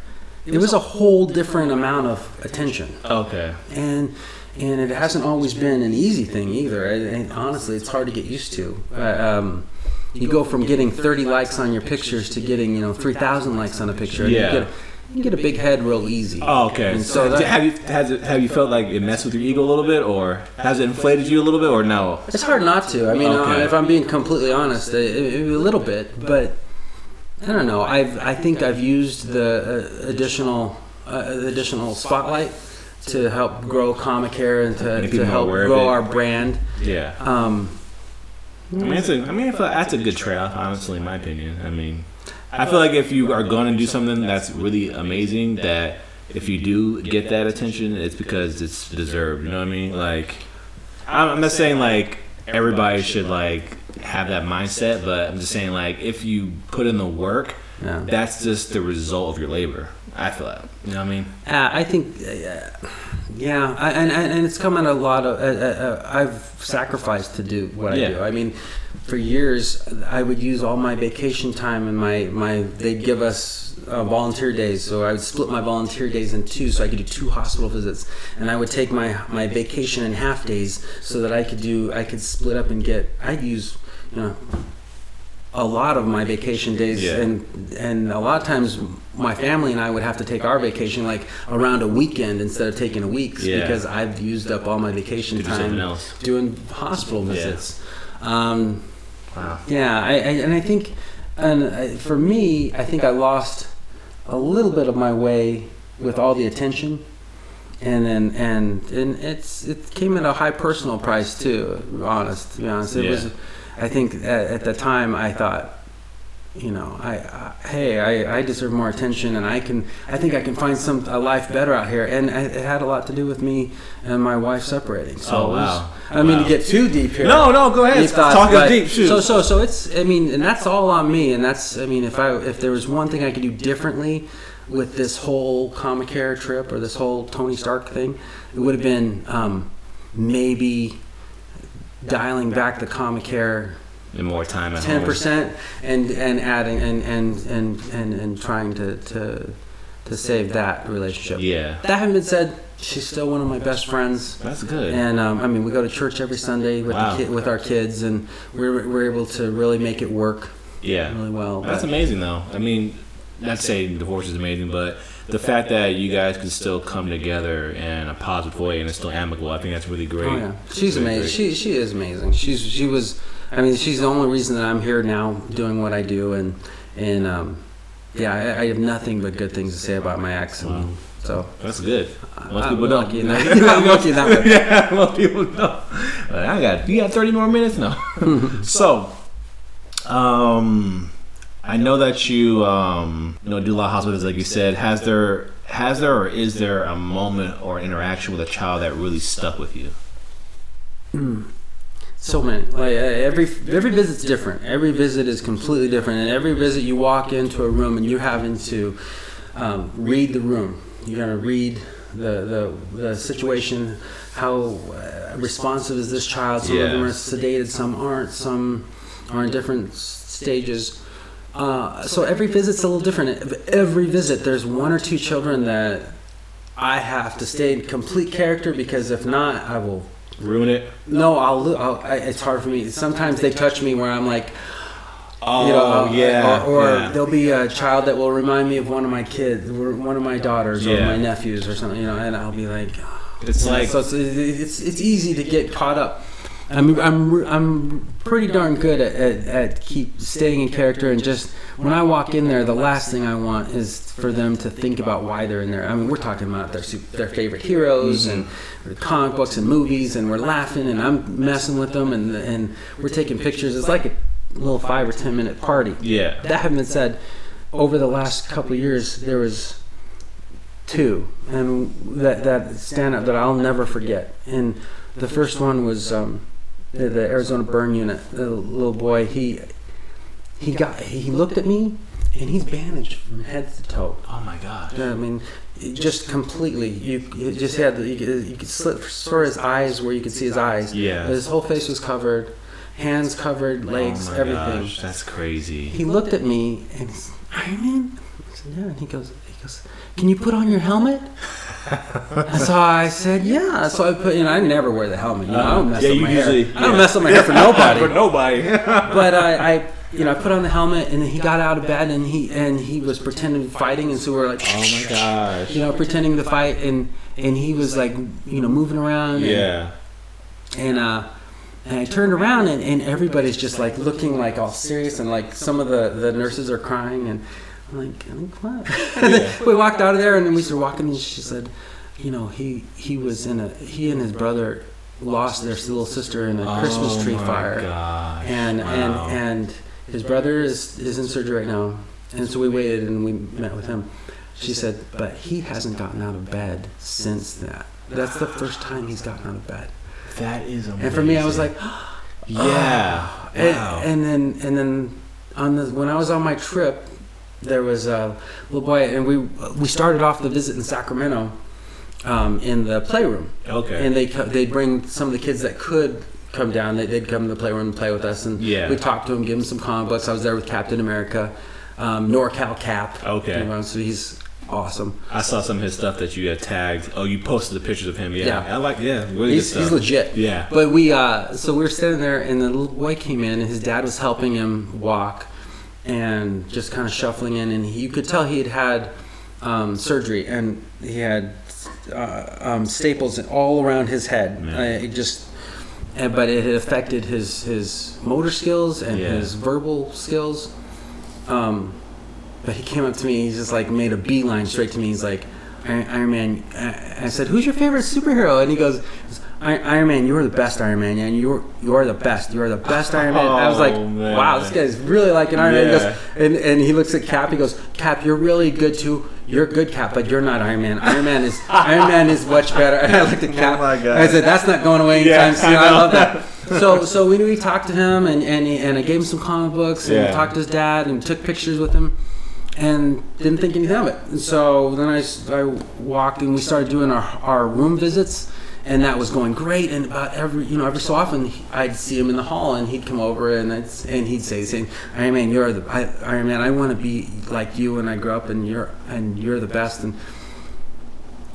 it was a whole different amount of attention okay. and and it hasn't always been an easy thing either. And honestly, it's hard to get used to. Uh, um, you go from getting 30 likes on your pictures to getting you know 3,000 likes on a picture. Yeah. You get, you get a big head real easy. Oh, okay. And So so that, have you has it have you felt like it messed with your ego a little bit, or has it inflated you a little bit, or no? it's hard not to. I mean, uh, Okay. if I'm being completely honest, a, a little bit, but I don't know. I've I think I've used the uh, additional uh, additional spotlight to help grow Comicare and to, Make to more help aware of grow it. our brand. Yeah. Um, I mean, it's a, I mean, I feel that's a good trade-off, honestly, in my opinion. I mean, I feel like if you are going to do something that's really amazing, that if you do get that attention, it's because it's deserved. You know what I mean? Like, I'm I'm not saying like everybody should like have that mindset. But I'm just saying, like, if you put in the work, Yeah. that's just the result of your labor. I feel that. You know what I mean? Uh, I think, uh, yeah, I, and, and and it's come at a lot of. Uh, uh, uh, I've sacrificed to do what Yeah. I do. I mean, for years I would use all my vacation time and my my. They'd give us uh, volunteer days, so I would split my volunteer days in two, so I could do two hospital visits, and I would take my my vacation in half days, so that I could do I could split up and get. I'd use, know. A lot of my vacation days, Yeah. and and a lot of times my family and I would have to take our vacation like around a weekend instead of taking a week Yeah. because I've used up all my vacation To do something time else. doing hospital visits. Um, Wow. yeah, I, I, and I think, and I, for me, I think I lost a little bit of my way with all the attention, and then and and it's it came at a high personal price too. Honest, to be honest, it Yeah. I think at, at the time I thought, you know, I, I hey, I, I deserve more attention, and I can. I think I can find some a life better out here, and it had a lot to do with me and my wife separating. So Oh, was- wow. I mean to get too deep here. No, no, go ahead. Thoughts, Talk but- deep. Shoot. So, so, so it's. I mean, and that's all on me. And that's. I mean, if I if there was one thing I could do differently with this whole Comicare trip or this whole Tony Stark thing, it would have been um, maybe dialing back the Comicare and more time at ten percent and and adding and and and and, and trying to, to to save that relationship. Yeah, That having been said, she's still one of my best friends. that's good. And um, I mean, we go to church every Sunday with Wow. the kid, with our kids, and we're we're able to really make it work yeah, really well. That's But- amazing, though. I mean, not saying the divorce is amazing, but the fact that you guys can still come together in a positive way and it's still amicable, I think that's really great. Oh yeah, she's Really amazing. great. She she is amazing. She's she was. I mean, she's the only reason that I'm here now doing what I do, and and um, yeah, I, I have nothing but good things to say about my ex, and so That's good. Most I'm people don't. lucky <laughs> that- I'm lucky way. <laughs> yeah, most people don't. I got. You got 30 more minutes now. <laughs> so, um, I know that you um, you know, do a lot of hospitals, like you said. Has there has there or is there a moment or interaction with a child that really stuck with you? So many. Like uh, every every visit's different. Every visit is completely different, and every visit you walk into a room and you're having to um, read the room. You got to read the, the the situation. How uh, responsive is this child? Some of them are sedated, some aren't. Some are in different stages. Uh, so every visit's a little different. Every visit, there's one or two children that I have to stay in complete character because if not, I will Ruin it. no, I'll, I'll I, it's hard for me. Sometimes they touch me where I'm like, Oh you know, yeah. or, or yeah. there'll be a child that will remind me of one of my kids, or one of my daughters, or Yeah. my nephews, or something, you know, and I'll be like, It's like so it's, it's it's easy to get caught up. I'm I'm I'm pretty darn good at, at, at keep staying in character and just when I walk in there, the last thing I want is for them to think about why they're in there. I mean, we're talking about their their favorite heroes and comic books and movies, and we're laughing and I'm messing with them and and we're taking pictures. It's like a little five or ten minute party. yeah. That having been said, over the last couple of years, there was two, and that that stand up that I'll never forget. And the first one was um, the, the Arizona Burn Unit. The little boy, he he got he looked at me, and he's bandaged from head to toe. Oh my gosh. I mean, just completely. You, you just had you could, you could slit for his eyes where you could see his eyes. Yeah. But his whole face was covered, hands covered, oh legs, oh my everything Gosh, that's crazy. he looked at me and he's Iron Man. I said, yeah. And he goes, he goes, can you put on your helmet? And so I said, yeah. So I put, you know, I never wear the helmet. You know, I don't mess Yeah, up you my usually- hair. I don't mess up my hair for <laughs> nobody. For nobody. but I, I, you know, I put on the helmet and then he got out of bed and he and he was pretending fighting and so we were like, oh my gosh. you know, pretending to fight and and he was like, you know, moving around. and- Yeah. and uh and I turned around and, and everybody's just like looking like all serious and like some of the, the nurses are crying and I'm like, I'm like what? we walked out of there and then we started walking and she said, you know, he he was in a he and his brother lost their little sister in a Christmas Oh tree my fire. Gosh. And Wow. and and his brother is is in surgery right now. And so we waited and we met with him. She said, but he hasn't gotten out of bed since that. That's the first time he's gotten out of bed. that is amazing. And for me, I was like, <gasps> Yeah. <gasps> And, Wow. and then and then on the when I was on my trip, there was a little boy, and we we started off the visit in Sacramento, um, in the playroom, okay. and they they'd bring some of the kids that could come down. They, they'd come to the playroom and play with us, and Yeah. we talked to them, give them some comic books. I was there with Captain America, um, NorCal Cap. Okay. you know, so he's awesome. I saw some of his stuff that you had tagged. Oh, you posted the pictures of him. Yeah. Yeah. I like. Yeah. Really He's, he's legit. Yeah. But we, uh, so we were sitting there, and the little boy came in, and his dad was helping him walk, and just kind of shuffling in, and he, you could tell he had had um, surgery, and he had uh, um, staples all around his head. Uh, it just, uh, but it had affected his his motor skills and Yeah. his verbal skills. Um, but he came up to me. He's just like made a beeline straight to me. He's like, Iron, Iron Man. I I said, "Who's your favorite superhero?" And he goes, "I- "Iron Man. You are the best Iron Man. And you are you are the best. You are the best Iron Man." I was oh, like, Oh, man. "Wow, this guy's really like an Iron Man." He goes, and and he looks at Cap. He goes, "Cap, you're really good too. You're good, Cap, but you're not Iron Man. Iron Man is <laughs> Iron Man is much better." <laughs> I looked at oh Cap. Oh, my God. I said, "That's not going away Yeah, anytime soon." I I, love that. <laughs> So so we we talked to him and and, he, and I gave him some comic books and Yeah. talked to his dad and took pictures with him and didn't think anything of it. And so then I, I walked and we started doing our, our room visits, and that was going great. And about every you know every so often I'd see him in the hall, and he'd come over and I'd, and he'd say, saying, "Iron Man, you're the I, Iron Man. I want to be like you when I grow up, and you're and you're the best." And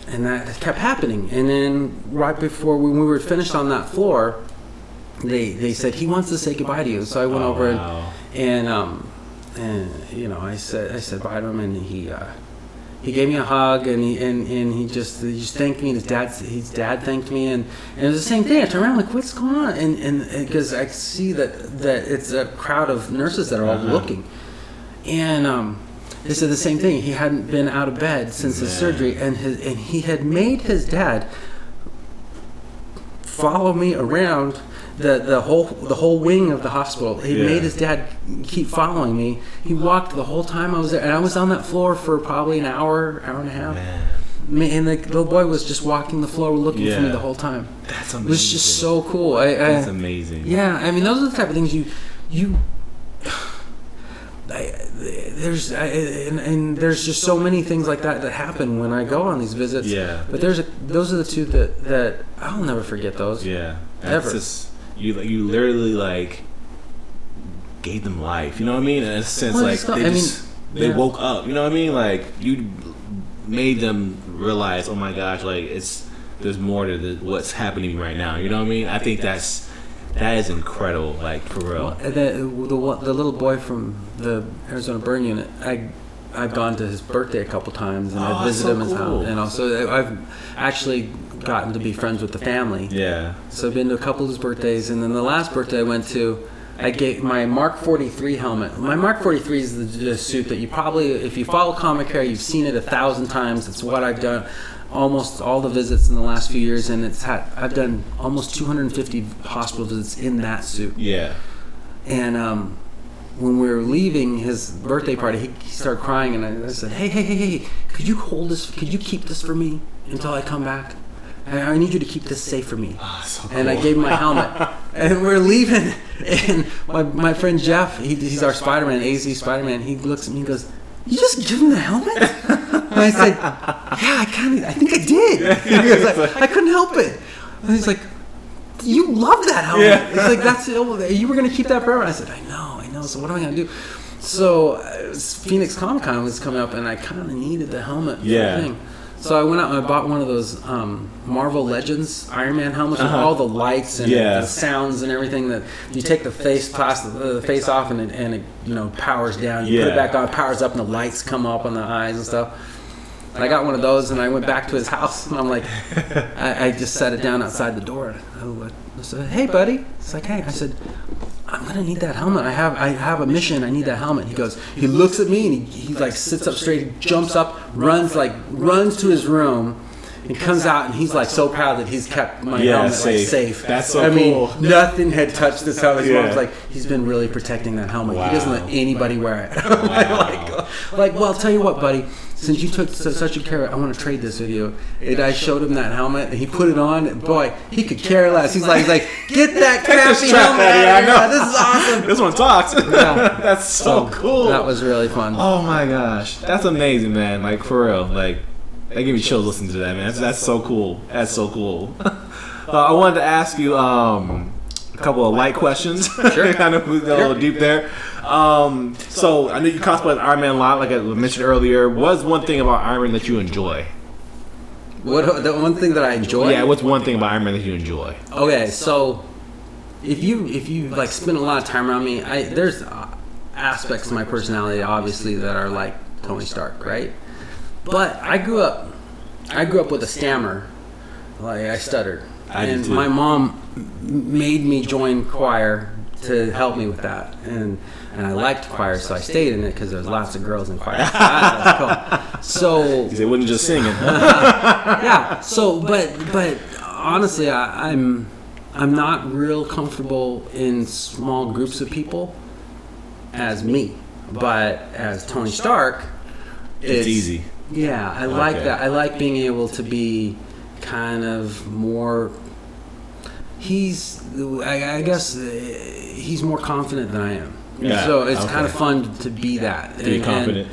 and that kept happening. And then right before when we were finished on that floor, they they said he wants to say goodbye to you. So I went Oh, over and and um and you know I said I said bye to him and he uh, he gave me a hug and he and, and he just he just thanked me and his dad his dad thanked me and, and it was the same thing. I turned around like what's going on? And and because I see that that it's a crowd of nurses that are all Uh-huh. looking. And um they said the same thing. He hadn't been out of bed since his surgery and his and he had made his dad follow me around the, the whole the whole wing of the hospital. He Yeah. made his dad keep following me. He walked the whole time I was there, and I was on that floor for probably an hour, hour and a half. Man, Ma- And the little boy was just walking the floor, looking for me the whole time. that's amazing. It was just so cool. I, I, That's amazing. yeah, I mean, those are the type of things you you. I, there's I, and, and there's just so many things like that that happen when I go on these visits. Yeah. But there's a, those are the two that that I'll never forget those. Yeah. That's Ever. just you. like You literally like gave them life. You know what I mean? In a sense, Well, like they I mean, just they yeah. woke up. You know what I mean? Like you made them realize, oh my gosh, like it's there's more to the, what's happening right now. You know what I mean? I think that's that is incredible. Like for real. And uh, The, the the little boy from the Arizona Burn Unit, I I've gone to his birthday a couple times and Oh, I've that's visited so him cool. house, and also I've actually gotten to be friends with the family. Yeah. So I've been to a couple of his birthdays, and then the last birthday I went to, I gave my Mark 43 helmet. My Mark 43 is the, the suit that you probably, if you follow Comicare, you've seen it a thousand times. It's what I've done almost all the visits in the last few years, and it's had I've done almost 250 hospital visits in that suit. Yeah. And um, when we were leaving his birthday party, he, he started crying, and I, I said, "Hey, hey, hey, hey! Could you hold this? Could you keep this for me until I come back? I, I need you to keep this safe for me." Oh, so And I gave him my helmet, <laughs> and we're leaving. And my, my friend Jeff, he, he's our Spider-Man, AZ Spider-Man. He looks at me and goes, "You just give him the helmet?" <laughs> And I said, "Yeah, I kind of, I think I did." <laughs> He goes, like, "I couldn't help it." And he's like, "You love that helmet." Yeah. It's like that's you were gonna keep that forever. I said, "I know, I know. So what am I gonna do?" So uh, Phoenix Comic Con was coming up, and I kind of needed the helmet. For Yeah. The thing. So I went out and I bought one of those um, Marvel Legends Iron Man helmets with Uh-huh. all the lights and Yeah. the sounds and everything. That you take the face plastic, the face off, and it, and it you know powers down. You put it back on, it powers up, and the lights come up on the eyes and stuff. And I got one of those, and I went back to his house, and I'm like, I, I just set it down outside the door. I said, "Hey, buddy." It's like, "Hey," I said, "I'm gonna need that helmet. I have, I have a mission. I need that helmet." He goes, he looks at me, and he, he like sits up straight, jumps up, runs like runs to his room, and comes out and he's like so proud that he's kept my Yeah, helmet safe. like safe. That's so I mean, cool. nothing had touched this helmet. His Yeah. mom's like, he's been really protecting that helmet. He doesn't let anybody wear it. <laughs> like, like, well, tell you what, buddy. Since you took such a care, I want to trade this with you. And I showed him that helmet, and he put it on. And boy, he could care less. He's like, he's like, get that <laughs> crappy helmet out of here. of I here. This is awesome. This one talks. <laughs> Yeah. That's so cool. That was really fun. Oh my gosh, that's amazing, man! Like for real, like that gave me chills listening to that, man. That's, that's so cool. That's so cool. <laughs> <laughs> uh, I wanted to ask you um, a couple of light questions. Sure. kind of moved a little deep there. Um, so I know you cosplayed Iron Man a lot, like I mentioned earlier. What's one thing about Iron Man that you enjoy? What the one thing that I enjoy? Yeah, what's one thing about Iron Man that you enjoy? Okay, so if you if you like spend a lot of time around me, I there's uh, aspects of my personality obviously that are like Tony Stark, right? But I grew up I grew up with a stammer. Like I stuttered. I and my mom made me join choir to help me with that. And and I liked choir, so I stayed in it because there was lots of girls in choir. <laughs> So that was cool. So it wasn't just singing. yeah. So, but but honestly, I, I'm I'm not real comfortable in small groups of people as me, but as Tony Stark, it's easy. Yeah, I like Okay. that. I like being able to be kind of more. He's, I, I guess, uh, he's more confident than I am. Yeah, So it's okay. kind of fun to be that. To be confident.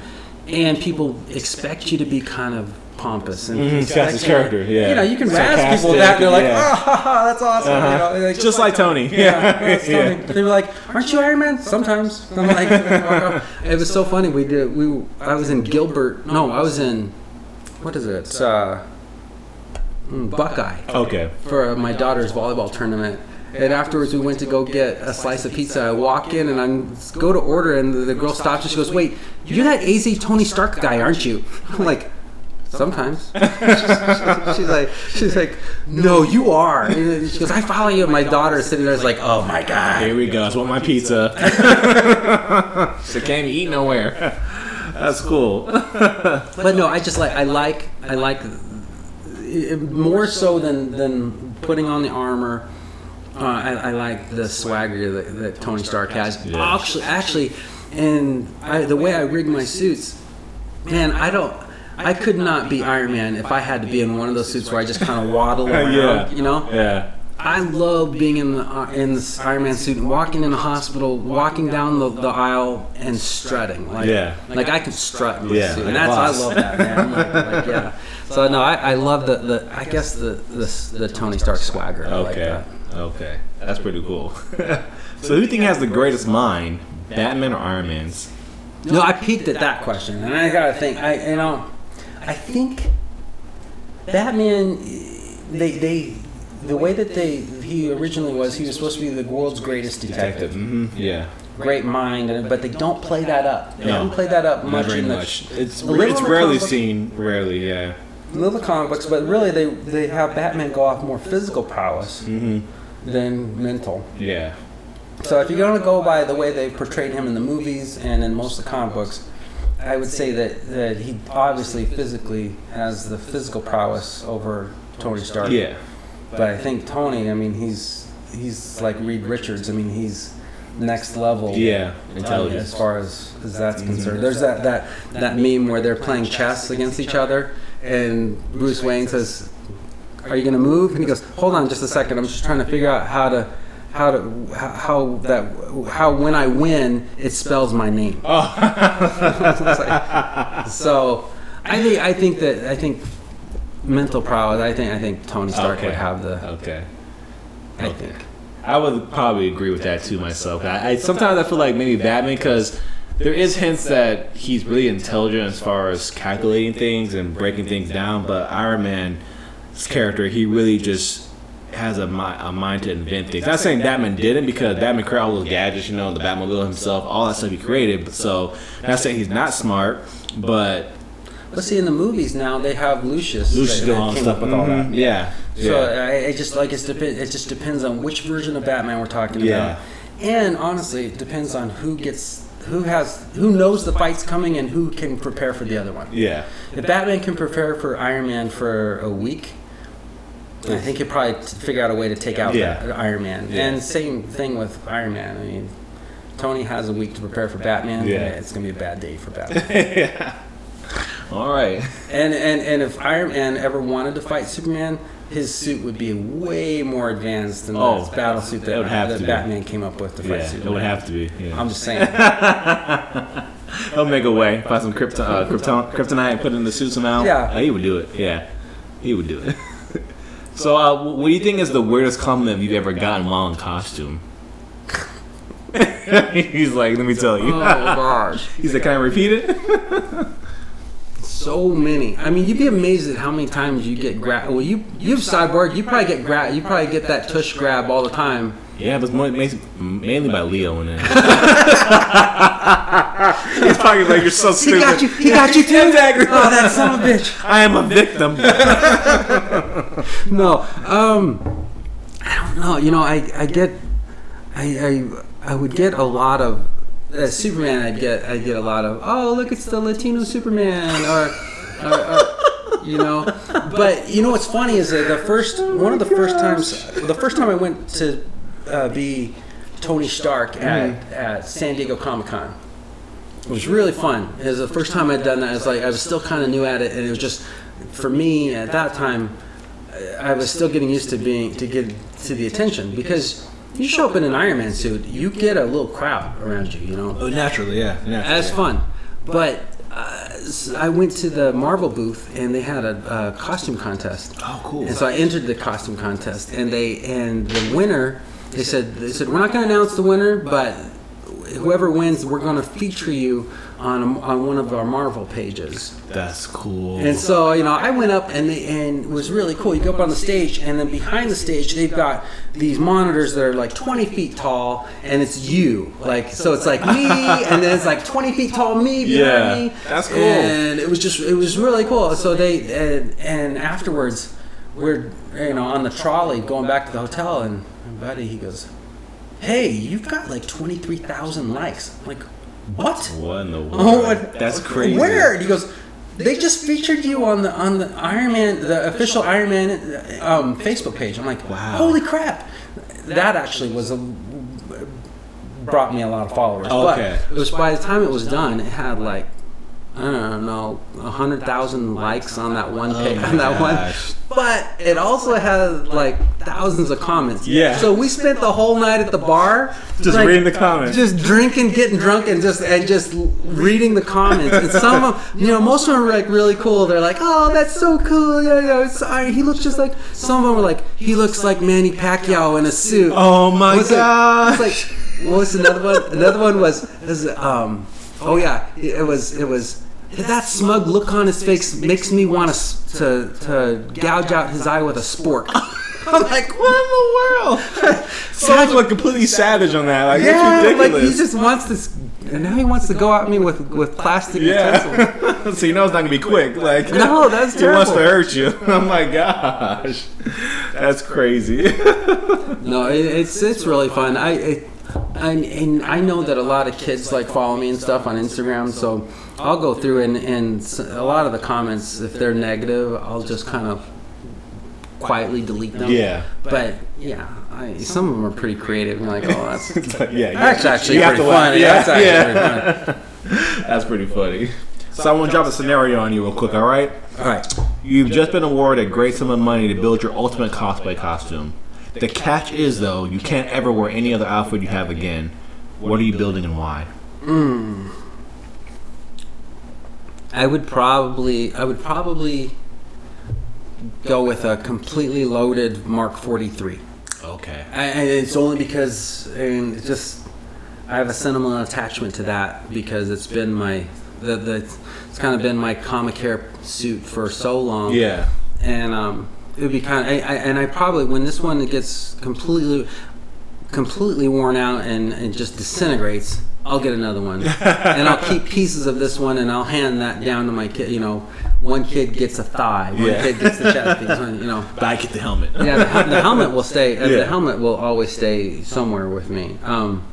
And, and people expect you to be kind of pompous and Mhm, expect that's his character, yeah. You know, you can razz people Sarcastic, with that. They're like, yeah. oh, ha, ha, that's awesome. Uh-huh. You know, like, Just like Tony. yeah, that's Yeah. <laughs> Tony. They were like, "Aren't you Iron Man?" Sometimes. <laughs> I'm like, <laughs> it was so funny. We did. We. I was in Gilbert. No, I was in. What is it? It's, uh, mm, Buckeye Okay. for my daughter's volleyball tournament. And afterwards, we went to go get a slice of pizza. I walk in and I go to order, and the, the girl stops and she goes, "Wait, you're that AZ Tony Stark guy, aren't you?" I'm like, "Sometimes." <laughs> she's like, "She's like, no, you are." And she goes, "I follow you." And my daughter is sitting there, is like, "Oh my god." Here we go. That's what my pizza. so <laughs> can't eat nowhere. That's cool. <laughs> But no, I just like I like I like more so than than putting on the armor. Uh, I, I like the swagger that, that Tony Stark has. Yeah. Actually, actually, and I, the way I rig my suits, man, I don't. I could not be Iron Man if I had to be in one of those suits where I just kind of waddle <laughs> around. yeah. You know, Yeah. I love being in the uh, in this Iron Man suit and walking in a hospital, walking down the, the aisle and strutting. Like, Yeah. like I can strut in my Yeah, suit, like and that's boss. I love that man. Like, like, yeah. <laughs> So no, I, I love the, the I guess the, the the Tony Stark swagger. I like Okay. that. Okay. That's pretty cool. <laughs> so who do you think has the greatest mind, Batman or Iron Man's? No, I peeked at that question, and I gotta think. I you know, I think Batman. They they the way that they he originally was, he was supposed to be the world's greatest detective. hmm Yeah. great mind, but they don't play that up. They No. haven't play that up Not much very in the much. It's it's rarely comic seen. Rarely, yeah. little comic books, but really they they have Batman go off more physical prowess hmm than mental. Yeah. So if you're gonna go by the way they portrayed him in the movies and in most of the comic books, I would say that that he obviously physically has the physical prowess over Tony Stark. Yeah. But I think Tony, I mean, he's he's like Reed Richards. I mean, he's next level. Yeah. Intelligence. as far as, as that's concerned. There's that, that that meme where they're playing chess against each other, and Bruce Wayne says, "Are you gonna move?" And he goes, "Hold on, just a second. I'm just trying to figure out how to." How to how, that how when I win it spells my name. Oh. <laughs> So I think I think that I think mental prowess. I think I think Tony Stark Okay. would have the. okay. I Okay. think. I would probably agree with that too myself. I, I sometimes I feel like maybe Batman because there is hints that he's really intelligent as far as calculating things and breaking things down, but Iron Man's character he really just has a, mi- a mind to invent things. Not saying Batman didn't because Batman created all those gadgets, you know, the Batmobile himself, all that stuff he created. But so not saying he's not smart, but But see, in the movies now they have Lucius. Lucius that- doing all that came stuff up with all that. Mhm. Yeah. So yeah. I, it just like it's dep- it just depends on which version of Batman we're talking Yeah. about, and honestly, it depends on who gets who has who knows the fight's coming and who can prepare for the other one. Yeah. If Batman can prepare for Iron Man for a week, I think he'll probably figure out a way to take out Yeah. Iron Man. Yeah. And same thing with Iron Man. I mean, Tony has a week to prepare for Batman. Yeah. it's gonna be a bad day for Batman. <laughs> yeah. All right. and and and if Iron Man ever wanted to fight Superman, his suit would be way more advanced than Oh, the battle suit that, it would have that. Batman came up with to fight Yeah, it would have to be. Yeah. I'm just saying. <laughs> He'll make a way. Buy some krypton, uh, krypton, kryptonite, put it in the suit somehow. Yeah. Uh, he would do it. Yeah, he would do it. <laughs> so, uh, what do you think is the weirdest compliment you've ever gotten while in costume? <laughs> He's like, let me tell you. oh gosh. <laughs> He's like, can I repeat it? <laughs> So many. I mean, you'd be amazed at how many times you get grab. Well, you you've cyborg. You probably get grab. You probably get that tush grab all the time. Yeah, but more, mainly by Leo. And then <laughs> he's probably like, you're so He stupid. got you. He got you <laughs> too. Oh, that son of a bitch. <laughs> I am a victim. No. Um, I don't know. You know, I I get, I I I would get a lot of. As Superman, I'd get I'd get a lot of oh look it's the Latino Superman or, or, or you know, but you know what's funny is that the first one of the first times the first time I went to uh, be Tony Stark at, at San Diego Comic Con. It was really fun. It was the first time I'd done that. I was like, I was still kind of new at it, and it was just for me at that time. I was still getting used to being to get to the attention because you show up in an Iron Man suit, you get a little crowd around you. You know, Oh, naturally, yeah. Naturally. that's fun. But uh, s- I went to the Marvel booth and they had a, a costume contest. Oh, cool. And so I entered the costume contest, and they and the winner, they said they said we're not going to announce the winner, but whoever wins, we're going to feature you on a, on one of our Marvel pages. That's cool. And so, you know, I went up and they, and it was really cool. You go up on the stage, and then behind the stage, they've got these monitors that are like 20 feet tall, and it's you. Like, so it's like me, and then it's like 20 feet tall me behind Yeah, me. that's cool. And it was just, it was really cool. So they, and, and afterwards, we're, you know, on the trolley going back to the hotel, and my buddy, he goes, Hey, you've got like 23,000 likes. I'm like, what? what in the world? Oh, what? That's crazy. Where? He goes, they just featured you on the on the Iron Man, the official Iron Man um, Facebook page. I'm like, Wow. holy crap! That actually was a brought me a lot of followers. Okay. But it was by the time it was done, it had like I don't know, a hundred thousand likes on that one page. Oh on that gosh. one. But it also had like thousands of comments. Yeah. So we spent the whole night at the bar, Just like, reading the comments. just drinking, getting drunk, and just and just reading the comments. And some of them, you know, most of them were like really cool. They're like, "Oh, that's so cool." Yeah, yeah. He looks just like. Some of them were like, "He looks like Manny Pacquiao in a suit." Oh my What's it- gosh. It's like, what was another one? Another one was, was um, oh yeah, it was it was. That smug look on his face makes me want to to to gouge out his eye with a spork. <laughs> I'm like, what in the world? <laughs> Someone's like completely savage on that. Like, Yeah, that's like he just wants this, and now he wants to go at me with with plastic utensils. yeah. <laughs> so you know it's not gonna be quick. Like No, that's he wants to hurt you. Oh my gosh, that's crazy. No, it, it's it's really fun. I, it, and, and I know that a lot of kids like follow me and stuff on Instagram, so I'll go through and and s- a lot of the comments, if they're negative, I'll just kind of quietly delete them. Yeah. But yeah, I, some of them are pretty creative. You're like, oh, that's <laughs> It's like, yeah, that's actually you have pretty to laugh. funny. Yeah, That's actually yeah. pretty funny. <laughs> That's pretty funny. So I want to drop a scenario on you real quick. All right. All right. You've just been awarded a great sum of money to build your ultimate cosplay costume. The catch is, though, you can't ever wear any other outfit you have again. What are you building and why? Hmm. I would probably I would probably go with a completely loaded Mark 43. Okay. I, and it's only because and it's just I have a sentimental attachment to that because it's been my the, the it's kind of been my Comicare suit for so long. Yeah. And um, it would be kind of I, I, and I probably when this one gets completely completely worn out and, and just disintegrates, I'll get another one, <laughs> and I'll keep pieces of this one, and I'll hand that down to my kid. You know, one kid gets a thigh, one Yeah. kid gets the <laughs> chest piece, one, you know. But I get the helmet. Yeah, the, the helmet will stay. uh, Yeah. The helmet will always stay somewhere with me. Um,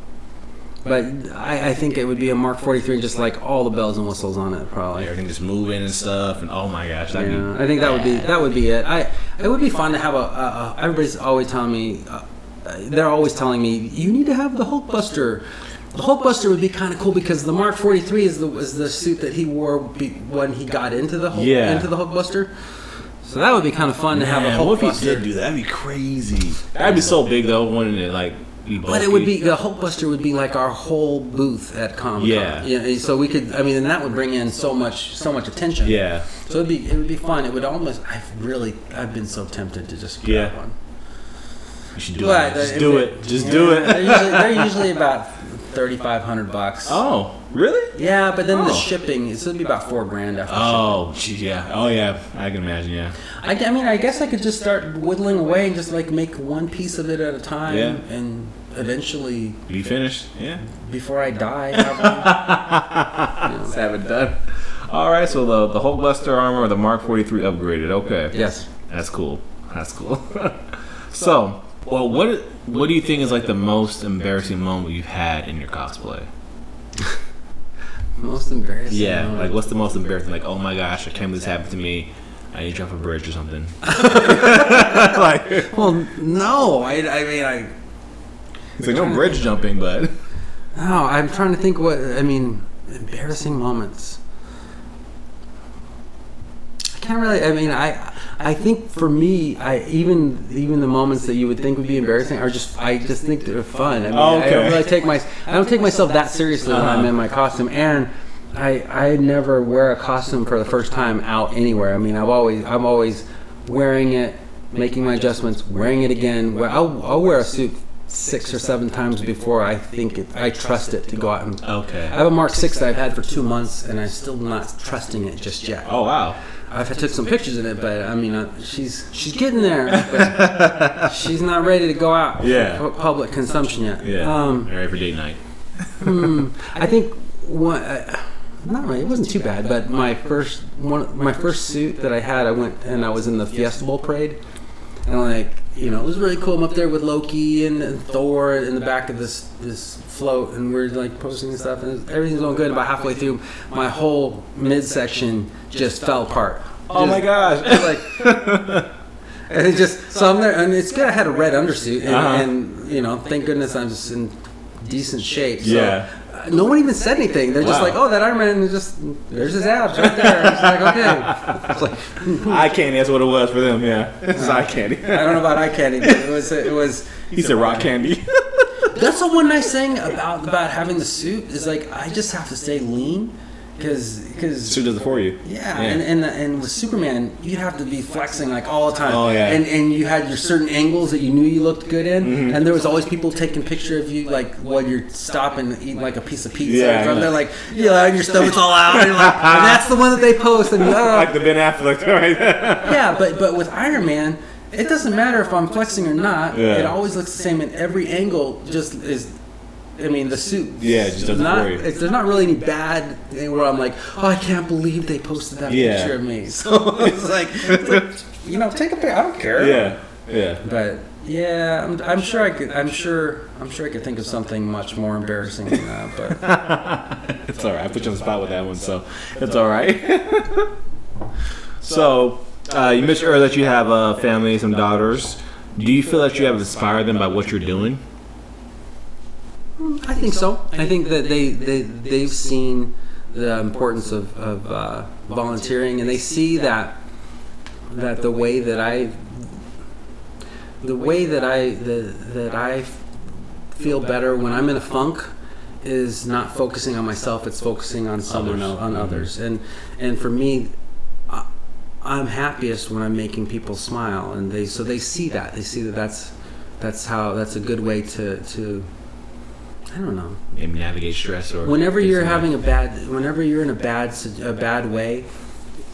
But I, I think it would be a Mark 43, just like all the bells and whistles on it, probably. Everything just moving and stuff, and oh my gosh, Yeah. I think that would be that would be it. I it would be fun to have a. a, a everybody's always telling me, uh, they're always telling me you need to have the Hulkbuster. The Hulkbuster would be kind of cool because the Mark 43 is the was the suit that he wore be, when he got into the Hulk, Yeah. into the Hulkbuster. So that would be kind of fun to have a Man, what if he did do that? That'd be crazy. That'd be so big though, wouldn't it? Like, But it would be the Hulkbuster would be like our whole booth at Comic Con. Yeah. yeah. So we could, I mean, and that would bring in so much, so much attention. Yeah. So it'd be, it would be fun. It would almost, I've really, I've been so tempted to just grab Yeah. one. You should do But, it. Just do if it. Just do They're it. usually, they're usually about thirty five hundred bucks. Oh, really? Yeah, but then the Oh. shipping, it's gonna be about four grand after Oh, gee, yeah. Oh, yeah. I can imagine. Yeah. I, I mean, I guess I could just start whittling away and just like make one piece of it at a time, Yeah. and eventually, Be finished. Yeah. before I die, have. You know. Just have it done. All right. So the the Hulkbuster armor or the Mark 43 upgraded. Okay. Yes. That's cool. That's cool. <laughs> so, well, what what do you think is like the most embarrassing moment you've had in your cosplay? <laughs> Most embarrassing. Yeah, moment. like what's the most embarrassing? Like, oh my gosh, I can't believe this happened to me. I need to jump a bridge or something. <laughs> like, Well, no. I, I mean, I. it's like no bridge jumping, but <laughs> No, I'm trying to think what. I mean, embarrassing moments. I can't really. I mean, I. I think for me, I even even the moments that you would think would be embarrassing are just. I just think they're fun. I mean, Oh, I don't really take my. I don't take myself that seriously when I'm Uh-huh. in my costume, and I I never wear a costume for the first time out anywhere. I mean, I've always I'm always wearing it, making my adjustments, wearing it again. I'll, I'll wear a suit six or seven times before I think it. I trust it to go out and. okay. I have a Mark Six that I've had for two months, and I'm still not trusting it just yet. Oh wow. I've took some pictures in it, but I mean, uh, she's she's getting there, but <laughs> she's not ready to go out Yeah. for public consumption yet. Yeah. Um, for date night. hmm, <laughs> I think one. Uh, not really. It wasn't too bad, but my first one, my first suit that I had, I went and I was in the Fiesta Bowl parade, and like you know, it was really cool. I'm up there with Loki and, and Thor in the back of this this float, and we're like posting and stuff, and everything's going good. About halfway through, my whole midsection just fell apart. Oh my gosh. like <laughs> and it just so I'm there and it's good I had a red undersuit and, Uh-huh. and you know thank goodness I'm just in decent shape so Yeah. Uh, no one even said anything they're just Wow. like oh that Iron Man is just there's his abs right there it's like okay it's <laughs> like Eye candy. That's what it was for them. Yeah. It's eye candy. I don't know about eye candy but it was it was He said rock candy. that's the one nice thing about about having the suit is like I just have to stay lean because because Suit does it for you. Yeah, and and and with Superman, you'd have to be flexing like all the time. Oh, yeah. And and you had your certain angles that you knew you looked good in, Mm-hmm. and there was always people taking picture of you like while you're stopping and eating like a piece of pizza. Yeah, from They're like yeah, and your stomach's all out, and, you're like, and <laughs> that's the one that they post. And oh, <laughs> like the Ben Affleck, <laughs> right? yeah, but but with Iron Man. It doesn't matter if I'm flexing or not. Yeah. It always looks the same in every angle. Just is, I mean, the suit. Yeah, it just does it not, you. It's, there's not really any bad thing where I'm like, oh, I can't believe they posted that Yeah. picture of me. <laughs> So <laughs> it's like, it's like, you know, take a picture. I don't care. yeah. Yeah. But yeah, I'm, I'm sure I could. I'm sure. I'm sure I could think of something much more embarrassing than that. But <laughs> It's all right. I put you on the spot with that one, so it's all right. so, uh, you mentioned earlier that you have a family, some daughters. Do you feel that you have inspired them by what you're doing? I think so. I think that they they they've seen the importance of of uh, volunteering, and they see that that the way that I the way that I that, that I feel better when I'm in a funk is not focusing on myself; it's focusing on someone else, on others. And and for me, I, I'm happiest when I'm making people smile, and they so they see that they see that that's that's how that's a good way to to I don't know. Maybe navigate stress or Whenever you're having a bad, whenever you're in a bad, a bad way,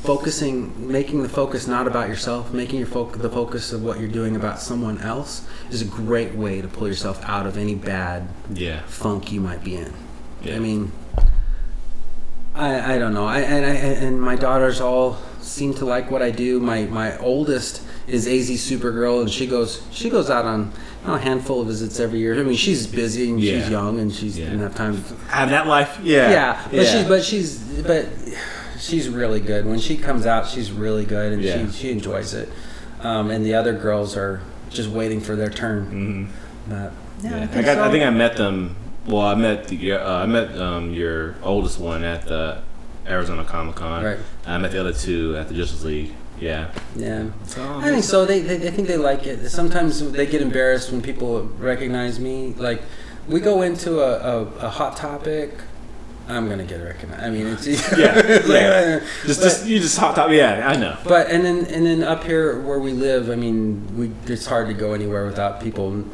focusing, making the focus not about yourself, making your foc- the focus of what you're doing about someone else is a great way to pull yourself out of any bad yeah, funk you might be in. Yeah. I mean, I, I don't know. I and I and my daughters all seem to like what I do. My my oldest is AZ Supergirl, and she goes she goes out on know, a handful of visits every year. I mean, she's busy and Yeah. she's young and she's Yeah. didn't have time. To, Have that life. Yeah. Yeah, but she's but she's but she's really good. When she comes out, she's really good, and Yeah. she she enjoys it. Um, and the other girls are just waiting for their turn. Mhm. But Yeah, yeah, I, I think, got, so. I think I met them. Well, I met the, your, uh, I met um, your oldest one at the Arizona Comic Con. Right. I met the other two at the Justice League. Yeah. yeah. So I think so. They, they, I think they like it. Sometimes they get embarrassed when people recognize me. Like, we go into a, a, a hot topic. I'm gonna get recognized. I mean, it's Yeah, it's like, uh, Just, but- just you just hot top. Yeah, I know. But and then and then up here where we live, I mean, we it's hard to go anywhere without people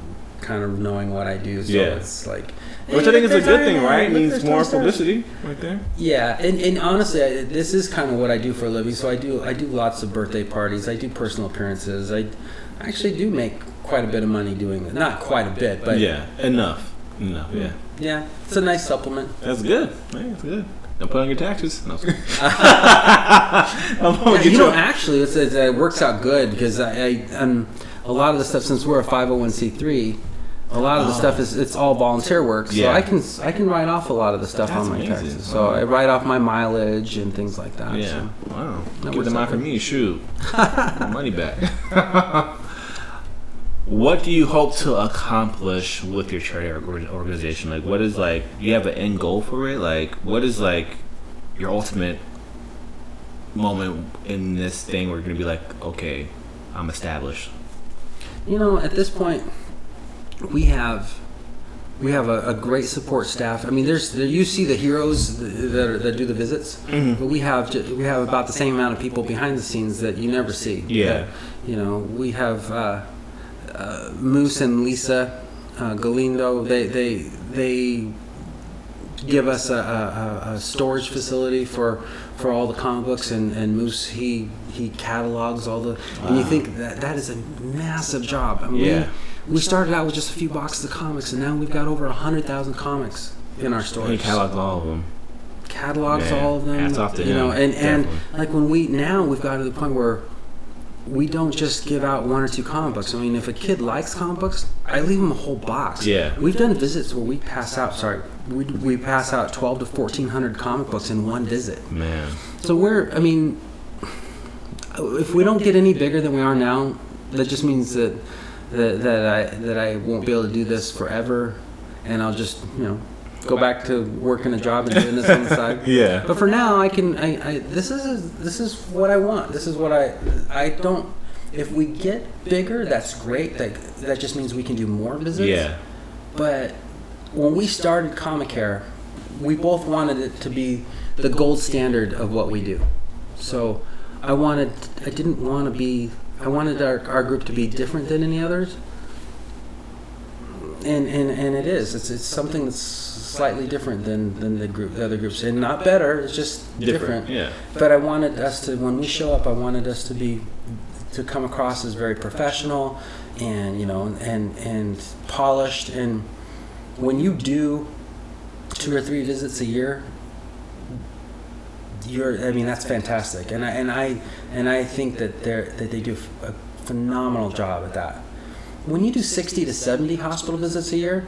kind of knowing what I do. So Yeah. it's like, Which I think is a good thing, right? It means more publicity, right there. Yeah, and, and honestly, I, this is kind of what I do for a living. So I do I do lots of birthday parties. I do personal appearances. I actually do make quite a bit of money doing it. Not quite a bit, but yeah, enough, enough. Yeah, yeah, it's a nice supplement. that's good. Man, that's good. Don't put on your taxes. No, I'm just kidding. <laughs> <laughs> I'm gonna Yeah, get you know, a- actually, it's, it's, it works out good because I, I um, a lot of the stuff since we're a 501c3, a lot of the Oh. stuff is it's all volunteer work. So Yeah. I can I can write off a lot of the stuff That's on my amazing. taxes. So I write off my mileage and things like that. Yeah. So. Wow. That Give works the mine out for good. me. Shoot. <laughs> Money back. <laughs> what do you hope to accomplish with your charity or- organization? Like, what is like? Do you have an end goal for it? Like, what is like your ultimate moment in this thing where you're gonna be like, okay, I'm established. You know, at this point, we have we have a, a great support staff. I mean, there's there, you see the heroes that, are, that do the visits, Mhm. but we have we have about the same amount of people behind the scenes that you never see. Yeah. You know, we have uh, uh, Moose and Lisa uh, Galindo. They they they give us a, a, a- storage facility for for all the comic books, and, and Moose he he catalogs all the. And you think that that is a massive job. I mean, Yeah. we, we started out with just a few boxes of comics, and now we've got over a hundred thousand comics in our He storage catalogs all of them. catalogs Man, all of them. hats off to you know, him, and and definitely. like when we now we've got to the point where we don't just give out one or two comic books. I mean, if a kid likes comic books, I leave them a whole box. Yeah. we've done visits where we pass out. Sorry, we we pass out twelve to fourteen hundred comic books in one visit. Man. So we're, I mean, if we don't get any bigger than we are now, that just means that that, that I that I won't be able to do this forever, and I'll just you know go back to working a job and doing this on the side. <laughs> Yeah. But for now, I can. I, I this is this is what I want. This is what I. I don't. If we get bigger, that's great. That that just means we can do more visits. Yeah. But when we started Comicare, we both wanted it to be the gold standard of what we do. So I wanted. I didn't want to be. I wanted our, our group to be different than any others. And, and, and it is. It's, it's something that's slightly different than, than the group, the other groups, and not better. It's just different. Yeah. But I wanted us to, when we show up, I wanted us to be, to come across as very professional, and you know, and and polished. And when you do two or three visits a year, you're. I mean, that's fantastic. And I and I and I think that they're that they do a phenomenal job at that. When you do sixty to seventy hospital visits a year,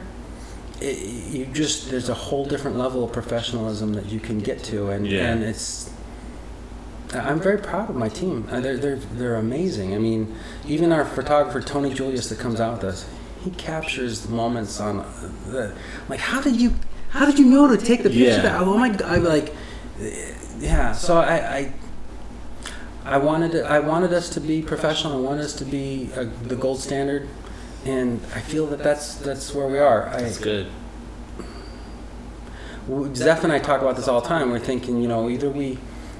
it, you just there's a whole different level of professionalism that you can get to, and Yeah. and it's. I'm very proud of my team. Uh, They're they're they're amazing. I mean, even our photographer Tony Julius that comes out with us, he captures the moments on uh, the like. How did you how did you know to take the picture? Yeah. That, oh my god! I'm like, yeah. So I. I I wanted to, I wanted us to be professional. I wanted us to be uh, the gold standard, and I feel that that's that's where we are. I, That's good. Zeph and I talk about this all the time. We're thinking, you know, either we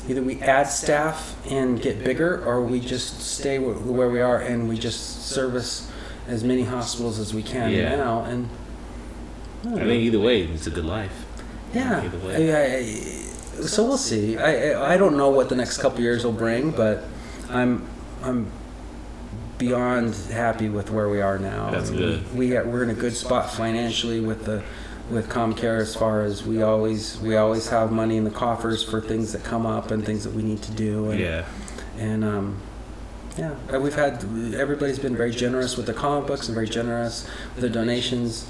either we add staff and get bigger, or we just stay where we are and we just service as many hospitals as we can Yeah. now. And I, I think either way, it's a good life. yeah. either way. I, I, so we'll see. I, I don't know what the next couple years will bring, but I'm I'm beyond happy with where we are now. That's I mean, good. We we're in a good spot financially with the with Comicare as far as we always we always have money in the coffers for things that come up and things that we need to do. And, Yeah. and um, yeah, we've had everybody's been very generous with the comic books and very generous with the donations.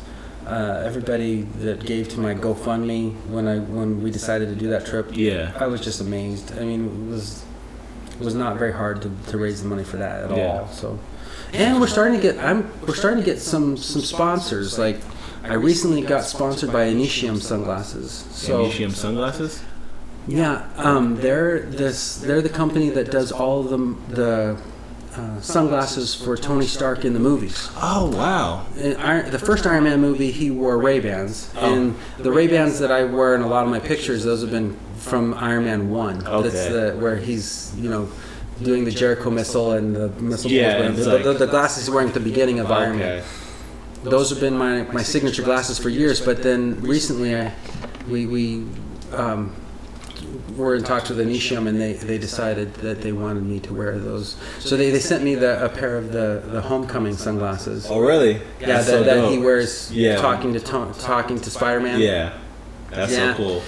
Uh, everybody that gave to my GoFundMe when I when we decided to do that trip, Yeah. I was just amazed. I mean, it was it was not very hard to, to raise the money for that at Yeah. all. So, and we're starting to get I'm we're starting to get some some sponsors. Like I recently got sponsored by Initium sunglasses. So Initium sunglasses? yeah, um, they're this they're the company that does all of them the uh, sunglasses for Tony Stark in the movies. Oh, wow. In Iron, the first Iron Man movie, he wore Ray Bans, and the Ray Bans that I wear in a lot of my pictures, those have been from Iron Man One. That's Okay. the where he's you know doing the Jericho missile and the missile. Yeah, the, like- the, the glasses he's wearing at the beginning of Iron Man. Okay. Those have been my, my signature glasses for years, but then recently I we we um, were in talks with Initium and they, they decided that they wanted me to wear those. So they, they sent me the, a pair of the, the homecoming sunglasses. Oh, really? Yeah, That's that, so that he wears Yeah. talking to talking to Spider Man. Yeah. That's Yeah. so cool.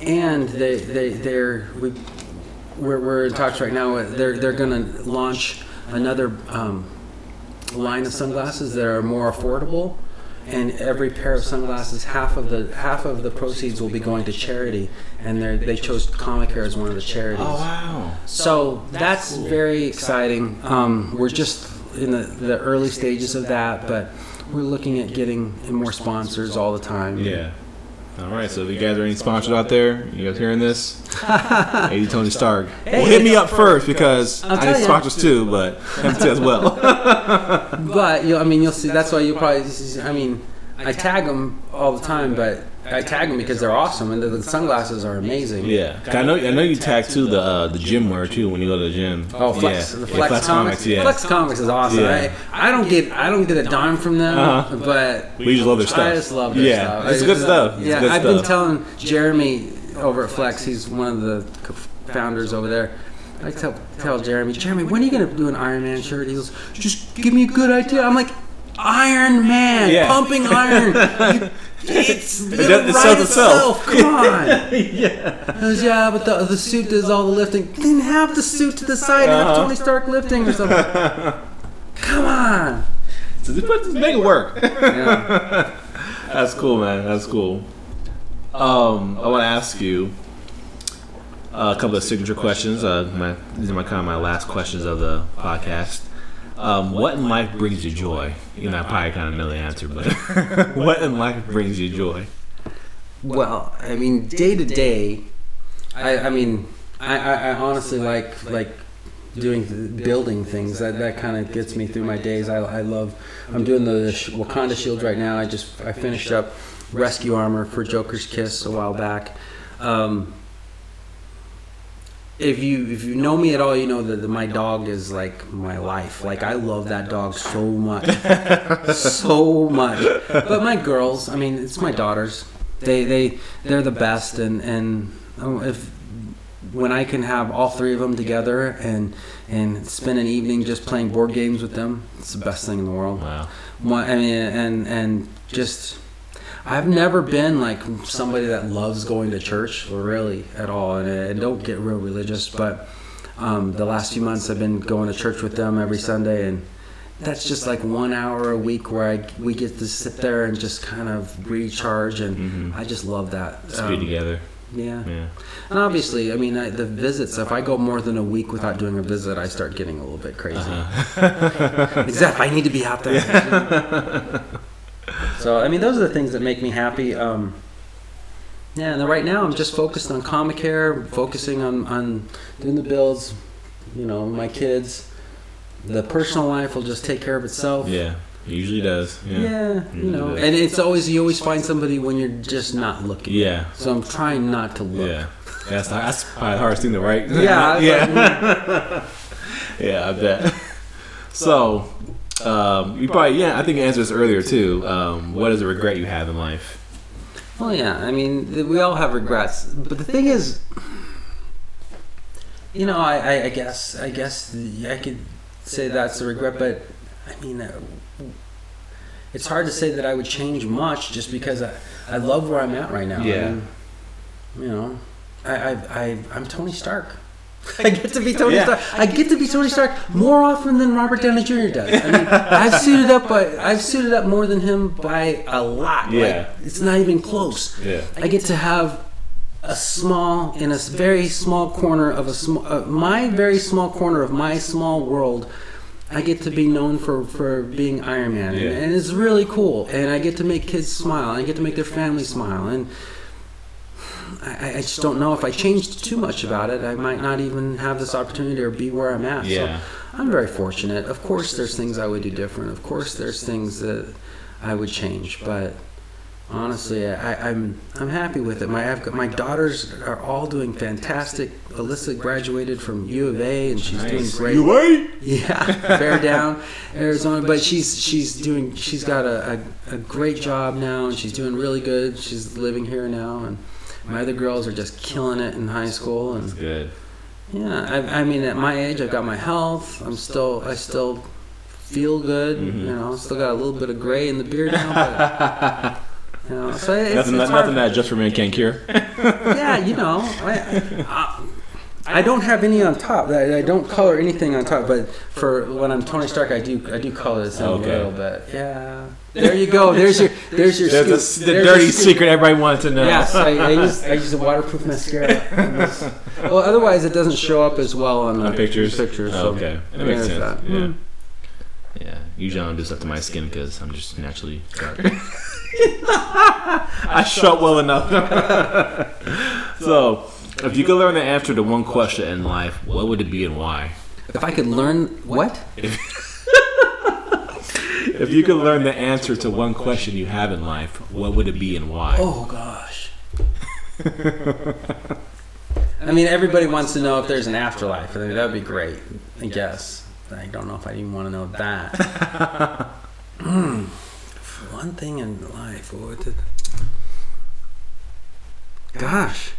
And they they they're we we're, we're in talks right now. They're they're gonna launch another um, line of sunglasses that are more affordable. And every pair of sunglasses, half of the half of the proceeds will be going to charity, and they they chose Comicare as one of the charities. Oh, wow. So that's very exciting. Um, we're just in the, the early stages of that, but we're looking at getting more sponsors all the time. Yeah. All right, so if you guys are any sponsors out there, you guys hearing this? <laughs> hey, Tony Stark. well, hit me up first because I'll I need sponsors too, but <laughs> him too as well. But you know, I mean, you'll see. That's why you probably. I mean, I tag them all the time, but I tag them because they're awesome and the, the sunglasses are amazing. yeah, I know. I know you tag too the uh, the gym wear too when you go to the gym. Oh, Flex, yeah. the Yeah, Flex, Comics. Yeah, Flex Comics is awesome. Yeah. I, I don't get I don't get a dime from them, Uh-huh. but we just love their stuff. I just love their yeah, stuff. it's good stuff. It's Yeah, good I've stuff. been telling Jeremy over at Flex. He's one of the co-founders over there. I tell tell Jeremy, Jeremy, when are you gonna do an Iron Man shirt? He goes, just give me a good idea. I'm like, Iron Man, Yeah. pumping iron. <laughs> It's It does- it write itself. Come on. <laughs> yeah. He yeah, but the, the suit does all the lifting. Then have the suit to the side. Have Uh-huh. Tony Stark lifting or something. <laughs> Come on. So just, just make it work. Yeah. That's cool, man. That's cool. Um, I want to ask you uh, a couple of signature questions. Uh, my, these are my kind of my last questions of the podcast. Um, what in life brings you joy? You know, I probably kind of know the answer, but <laughs> <laughs> what in life brings you joy? Well, I mean, day to day, I, I mean, I, I, I honestly like like doing building things. That that kind of gets me through my days. I, I love. I'm doing the Wakanda Shield right now. I just I finished up Rescue Armor for Joker's Kiss a while back. Um, if you if you know me at all, you know that the, my dog is like my life. Like I love that dog so much, <laughs> so much. But my girls, I mean, it's my daughters. They they they're the best, and and um, if when I can have all three of them together and and spend an evening just playing board games with them, it's the best thing in the world. Wow. I mean, and and just I've never been like somebody that loves going to church, really at all, and, and don't get real religious. But um, the last few months, I've been going to church with them every Sunday, and that's just like one hour a week where I we get to sit there and just kind of recharge, and I just love that. Be Um, together. yeah. Yeah. And obviously, I mean, I, the visits, if I go more than a week without doing a visit, I start getting a little bit crazy. Uh-huh. <laughs> Exactly. I need to be out there. <laughs> so, I mean, those are the things that make me happy. Um, yeah, and right now I'm just focused on Comicare, focusing on, on doing the builds, you know, my kids. The personal life will just take care of itself. Yeah. It usually does. Yeah. Yeah, you know, and it's always, you always find somebody when you're just not looking. Yeah. So I'm trying not to look. Yeah. That's, that's probably the hardest thing to write. Yeah, <laughs> yeah. <laughs> yeah, I bet. So, um, you probably, yeah, I think you answered this earlier too. Um, what is a regret you have in life? Well, yeah. I mean, we all have regrets, but the thing is, you know, I, I, I guess, I guess the- I could say that's a regret, but I mean, uh, it's hard to say that I would change much just because I, I love where I'm at right now. I Yeah. mean, you know, I, I, I, I'm Tony Stark. I get to be Tony Yeah. Stark. I get to be Tony Stark more often than Robert Downey Jr. does. I mean, I've suited up by <laughs> I've suited up more than him by a lot. Yeah. Like, it's not even close. Yeah. I get to have a small in a very small corner of a small uh, my very small corner of my small world. I get to be known for, for being Iron Man, and, and it's really cool. And I get to make kids smile, and I get to make their family smile, and I, I just don't know if I changed too much about it. I might not even have this opportunity or be where I'm at. Yeah. So I'm very fortunate. Of course, there's things I would do different. Of course, there's things that I would change. But honestly, I, I'm I'm happy with it. My I've got, my daughters are all doing fantastic. Alyssa graduated from U of A, and she's doing great. You wait. Yeah, <laughs> bear down, Arizona. But she's she's <laughs> doing she's got a, a, a great job now, and she's doing really good. She's living here now, and my other girls are just killing it in high school. And Good. yeah, I, I mean, at my age, I've got my health. I'm still I still feel good. Mhm. You know, I still got a little bit of gray in the beard now, but. <laughs> You know, so it's, nothing, it's nothing hard. that just for men can't cure. Yeah, you know, I, I, I don't have any on top. I, I don't color anything on top, but for when I'm Tony Stark, I do I do color this in Okay. a little bit. Yeah, there you go. There's your there's your There's scoop. the, the There's your dirty scoop. secret everybody wants to know. Yes, I, I use I use a waterproof mascara. <laughs> well, otherwise it doesn't show up as well on, the On pictures? Pictures. Oh, okay. That makes there's sense. that. Yeah. Mm. Yeah. Usually I don't do stuff to my skin because I'm just naturally dark. <laughs> <laughs> I shut well enough. so, if you could learn the answer to one question in life, what would it be and why? If I could learn what? <laughs> If you could learn the answer to one question you have in life, what would it be and why? Oh gosh. I mean, everybody wants to know if there's an afterlife. I mean, that'd be great. I guess. I don't know if I even want to know that. Hmm. One thing in life. What would it... Gosh.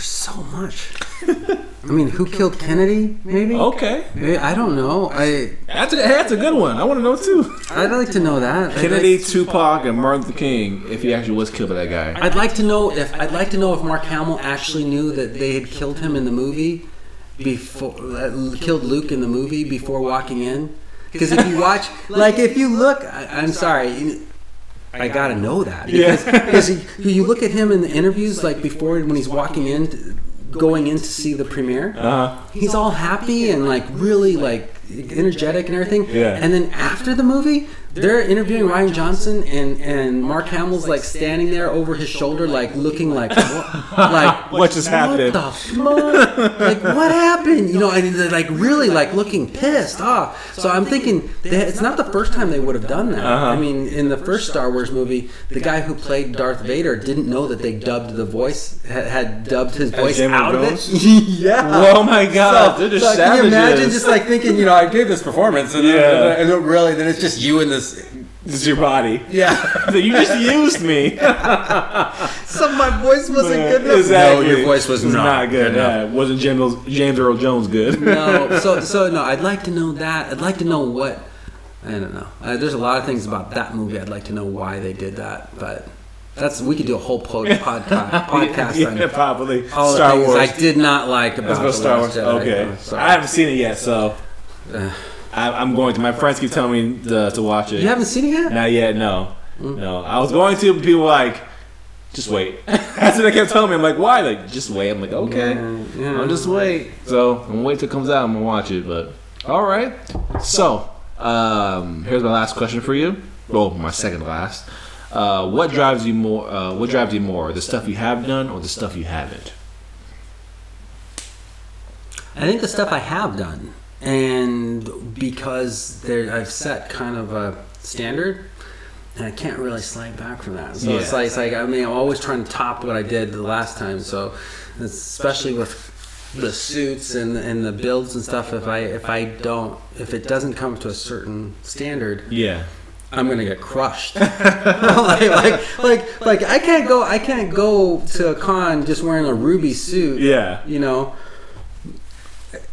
There's so much. <laughs> I mean, who killed Kennedy? Maybe. Okay. Maybe- I don't know. I That's a, that's a good one. I want to know too. I'd like to know that. I'd Kennedy, like- Tupac, and Martin Luther King, if he actually was killed by that guy. I'd like to know if I'd like to know if Mark Hamill actually knew that they had killed him in the movie before uh, killed Luke in the movie before walking in. Because if you watch, like, if you look, I, I'm sorry, I gotta know that because <laughs> because he- you look at him in the interviews, like before when he's walking in, going in to see the premiere. Uh huh. He's all happy and like really like energetic and everything. Yeah. And then after the movie, they're interviewing Rian Johnson and and Mark Hamill's like standing there over his shoulder, like looking <laughs> like what, <laughs> like What just happened? What the fuck? like what happened? You know, and they're like <laughs> really like looking pissed off. So I'm thinking they, it's not the first time they would have done that. Uh-huh. I mean, in the first Star Wars movie, the guy who played Darth Vader didn't know that they dubbed the voice had, had dubbed his voice James out of it. Yeah. Oh my God, they're just so can you imagine just like thinking, you know, I gave this performance, and, Yeah. then, and then really, then it's just you and this. This is your body. Yeah. So <laughs> you just used me. <laughs> so my voice wasn't good enough. Exactly. No, your voice was It's not, good. good enough. Yeah, wasn't James, James Earl Jones good? No, <laughs> so so no, I'd like to know that. I'd like to know what. I don't know. Uh, there's a lot of things about that movie. I'd like to know why they did that, but that's we could do a whole po- podcast podcast yeah, on probably. all Star the things Wars. I did not like about Let's the Star Wars. Jedi. Okay. So- I haven't seen it yet, so Uh, I, I'm going to. My friends keep telling me to, to watch it. you haven't seen it yet? Not yet. No. Mm. No. I was going to, but people were like, just wait. <laughs> That's what they kept telling me. I'm like, why? Like, just wait. I'm like, okay. Yeah. I'll just wait. So I'm gonna wait till it comes out. I'm gonna watch it. But all right. So um, here's my last question for you. Well, my second last. Uh, what drives you more? Uh, what drives you more? The stuff you have done or the stuff you haven't? I think the stuff I have done, and because there, I've set kind of a standard, and I can't really slide back from that. So it's like, it's like I mean, I'm always trying to top what I did the last time. So especially with the suits and and the builds and stuff, if I if I don't if it doesn't come to a certain standard, Yeah. I'm gonna get crushed. <laughs> like, like like like I can't go I can't go to a con just wearing a ruby suit Yeah. you know,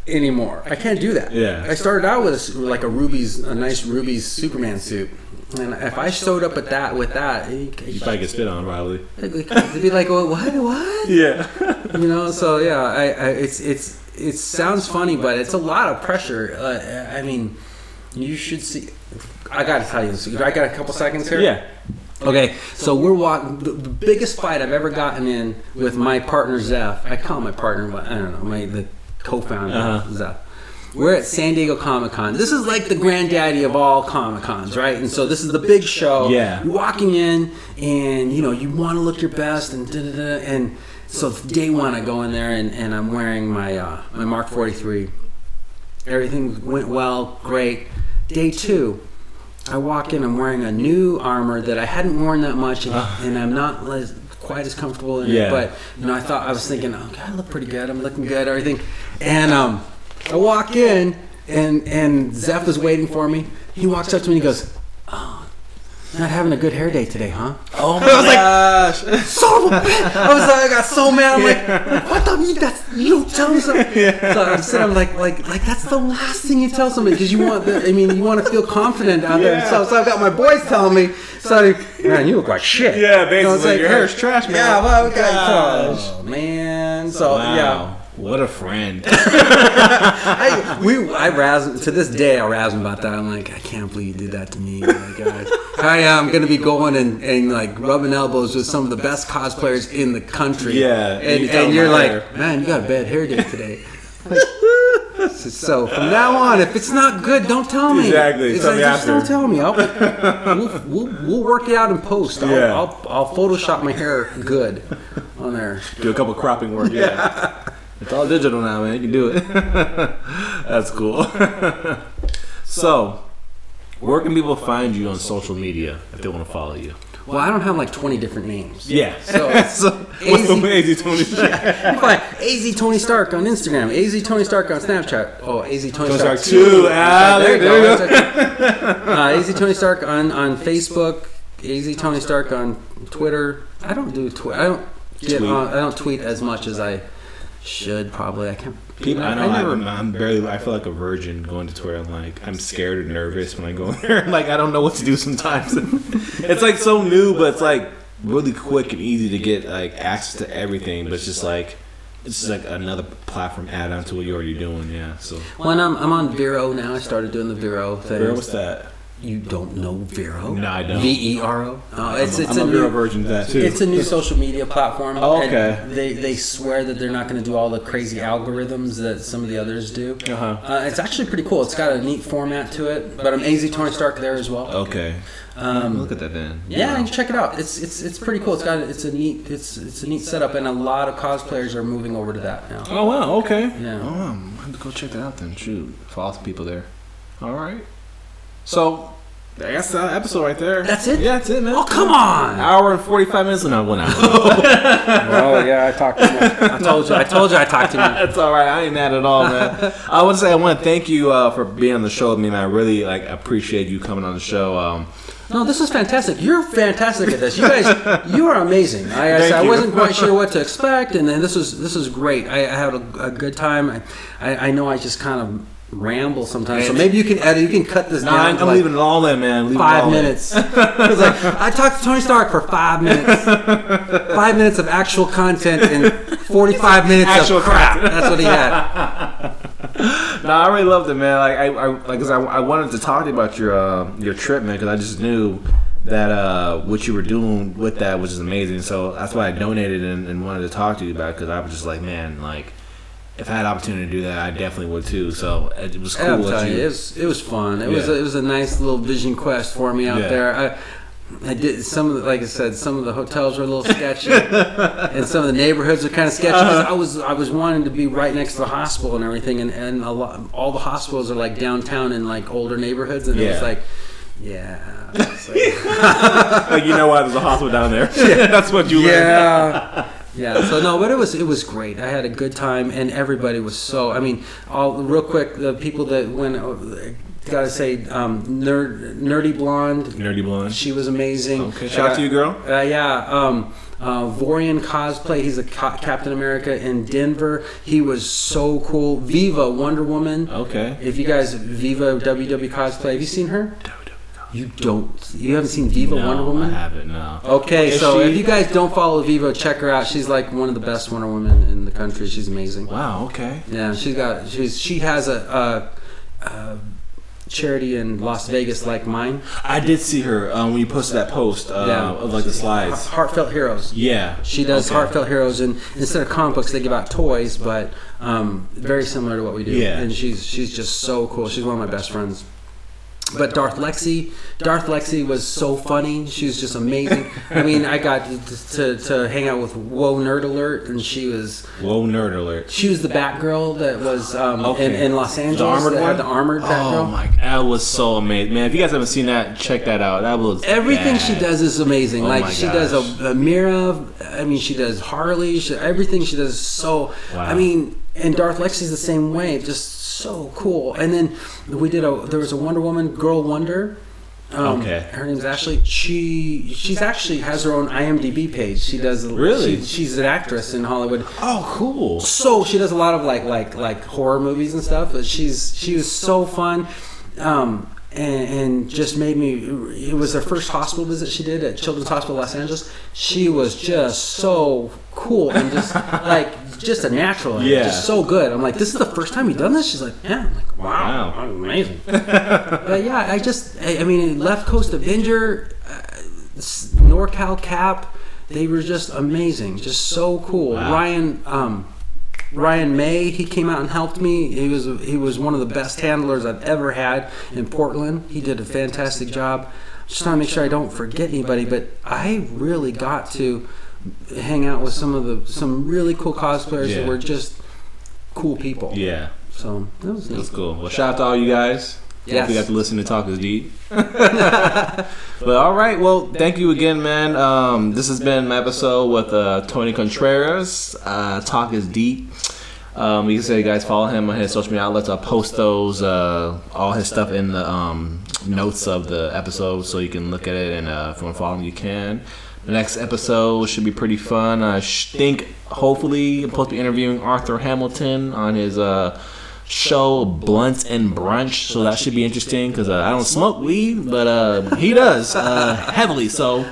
anymore. I can't do that. Yeah. I started out with a, like a Rubie's, a nice Rubie's Superman suit, And if I showed up at that with that, you probably get spit on, probably. would be like, well, what, what? Yeah. You know, so yeah, I, I it's it's it sounds funny, but it's a lot of pressure. Uh, I mean, you should see. I gotta tell you this. I got a couple seconds here. yeah. Okay, so we're walking. The, the biggest fight I've ever gotten in with my partner Zeph. I call my partner, but I don't know, my the co-founder Uh-huh. Zeph. We're at San Diego Comic Con. This is like the granddaddy of all Comic Cons, right? And so this is the big show. Yeah. You're walking in, and you know you want to look your best, and da da da. And so day one, I go in there, and, and I'm wearing my uh, my Mark 43. Everything went well, great. Day two, I walk in. I'm wearing a new armor that I hadn't worn that much, and, and I'm not quite as comfortable in Yeah. it. But you know, I thought I was thinking, oh, God, I look pretty good. I'm looking good, everything. And um, I walk in, and and Zeph is waiting for me. He walks up to me and he goes, "Oh, not having a good hair day today, huh?" Oh <laughs> my gosh. Son of a bitch! I was like, I got so mad. I'm like, <laughs> like, what the? You, that's, you don't tell me something. Yeah. So I'm sitting, I'm like, like, like that's the last thing you tell somebody because you want, the, I mean, you want to feel confident out there. Yeah. So, so I've got my boys telling me, so man, you look like shit. Yeah, You know, it's basically, your hair's trash, man. Yeah, well, okay, Gosh. Oh, so, man. So Wow. yeah, What a friend. <laughs> I we I razz to this day I razz him about that. I'm like, I can't believe you did that to me. My gosh. I am gonna be going and, and like rubbing elbows with some of the best cosplayers in the country. Yeah, and and, you tell and them you're like, hair. man, you got a bad hair day today. so, so from now on, if it's not good, don't tell me. Exactly, It's like, just don't tell me. I'll, we'll, we'll, we'll work it out in post. I'll, Yeah. I'll, I'll Photoshop my hair good on there. Do a couple cropping work. Yeah. <laughs> It's all digital now, man. You can do it. <laughs> That's cool. <laughs> so, where can people find you on social media if they want to follow you? Well, I don't have like 20 different names. Yeah. So- <laughs> so what's easy Tony? You find AZ Tony Stark on Instagram, AZ Tony Stark on Snapchat. Oh, AZ Tony, Tony Stark Stark 2. Ah, there you there you go. uh, AZ Tony Stark on, on Facebook, AZ Tony Stark on Twitter. I don't do Twitter. I don't get Tweet. on, I don't tweet as much as I should probably. I can't. People, I know I never- am I'm barely. I feel like a virgin going to Twitter. I'm like, I'm scared or nervous when I go <laughs> there. like, I don't know what to do sometimes. <laughs> it's like so new, but it's like really quick and easy to get like access to everything. But it's just like it's just like another platform add on to what you're already doing. Yeah. So, When I'm, I'm on Vero now, I started doing the Vero thing. Vero, what's that? You don't know Vero? No, I don't. V E R O. No, it's it's I'm a a new Vero virgin of that too. It's a new social media platform. Oh, and okay. They they swear that they're not going to do all the crazy algorithms that some of the others do. Uh-huh. Uh, it's actually pretty cool. It's got a neat format to it. But I'm AZ Tony Stark there as well. okay. Um, Look at that then. yeah, and check it out. It's it's it's pretty cool. It's got it's a neat it's it's a neat setup, and a lot of cosplayers are moving over to that now. Oh wow. Okay. Yeah. Oh, wow. I have to go check that out then. Shoot, follow some people there. All right. So that's the episode right there. That's it? Yeah, that's it, man. Oh come on! Hour and forty five minutes. No, went out. <laughs> oh yeah, I talked. To you. I told you. I told you. I talked to you. <laughs> That's all right. I ain't mad at all, man. I want to say I want to thank you uh, for being on the show with me, man. I really like appreciate you coming on the show. Um, No, this is fantastic. You're fantastic at this. You guys, you are amazing. I, I, I wasn't quite sure what to expect, and then this was this is great. I, I had a, a good time. I, I, I know I just kind of ramble sometimes, so maybe you can edit. You can cut this down. I'm, to I'm like leaving it all in, man. Leave Five all minutes. <laughs> Like I talked to Tony Stark for five minutes. Five minutes of actual content and forty-five <laughs> minutes Actual of crap. content. That's what he had. <laughs> No, I really loved it, man. Like I, I like, cause I, I wanted to talk to you about your uh, your trip, man, because I just knew that uh, what you were doing with that was just amazing. So that's why I donated and, and wanted to talk to you about it, because I was just like, man, like if I had opportunity to do that, I definitely would too. So it was cool. You, you, it was it was fun. It was Yeah. it was a nice little vision quest for me out Yeah. there. I I did some of the, like I said, some of the hotels were a little sketchy, <laughs> and some of the neighborhoods are kind of sketchy. 'cause I was I was wanting to be right next to the hospital and everything, and and a lot all the hospitals are like downtown in like older neighborhoods, and it was like. <laughs> Yeah. Like- like you know why there's a hospital down there. <laughs> that's what you learned. yeah. Yeah. So no, but it was it was great. I had a good time, and everybody was so. I mean, all real quick, the people that went. Gotta say, um, nerd, nerdy blonde. Nerdy blonde. She was amazing. Okay, shout out to you, girl. Uh, yeah. Um, uh, Vorian cosplay. He's a ca- Captain America in Denver. He was so cool. Viva Wonder Woman. Okay. If you guys Viva WW cosplay, have you seen her? You don't. You haven't seen Viva no, Wonder Woman? I haven't. No. Okay, Is so she- if you guys don't follow Vivo, check her out. She's like one of the best Wonder Women in the country. She's amazing. Wow. Okay. Yeah, she's got she's she has a, a, a charity in Las Vegas like mine. I did see her um, when you posted that post uh, Yeah. of like the slides. Heartfelt Heroes. Yeah. She does Okay. Heartfelt Heroes, and instead of comic books, they give out toys, but um, very similar to what we do. Yeah. And she's she's just so cool. She's one of my best friends. But Darth Lexi, Darth Lexi was so funny. She was just amazing. I mean, I got to, to, to hang out with Whoa Nerd Alert, and she was Whoa, nerd alert. she was the Batgirl that was um, Okay. in, in Los Angeles. The armored that had one. the armored Batgirl. Oh my! God. That was so amazing, man. If you guys haven't seen that, check that out. That was Everything bad. she does is amazing. Oh like my she does a, a Mira. I mean, she does Harley. She, everything she does is so. Wow. I mean, and Darth Lexi's the same way. Just so cool. And then we did a. There was a Wonder Woman, Girl Wonder. Um, Okay. Her name's Ashley. She she's actually has her own IMDb page. She does. Really? She, she's an actress in Hollywood. Oh, cool. so she does a lot of like like like horror movies and stuff but she's she was so fun um and, and just made me it was her first hospital visit she did at children's hospital los angeles she was just so cool and just like just a natural Yeah. just so good i'm like this is the first time you've done this she's like yeah i'm like wow, Wow. amazing <laughs> but yeah i just i, I mean left coast avenger uh, norcal cap they were just amazing just so cool Wow. ryan um Ryan May, he came out and helped me. He was he was one of the best handlers I've ever had in Portland. He did a fantastic job. Just trying to make sure I don't forget anybody, but I really got to hang out with some of the some really cool cosplayers Yeah. that were just cool people. Yeah, So that was that's neat. cool. Well, shout out to all you guys. Yes. We got to listen to Talk is Deep. <laughs> but all right, well, thank you again, man. Um, this has been my episode with uh, Tony Contreras. Uh, Talk is Deep. Um, you can say, guys, follow him on his social media outlets. I'll post those, uh, all his stuff in the um, notes of the episode so you can look at it. And uh, if you want to follow him, you can. The next episode should be pretty fun. I think, hopefully, I'm supposed to be interviewing Arthur Hamilton on his uh, show Blunts and Brunch. So that should be interesting because uh, I don't smoke weed, but uh, he does uh, heavily. So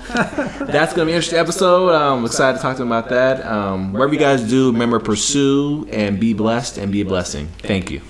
that's to be an interesting episode. I'm excited to talk to him about that. Um, whatever you guys do, remember, pursue and be blessed and be a blessing. Thank you.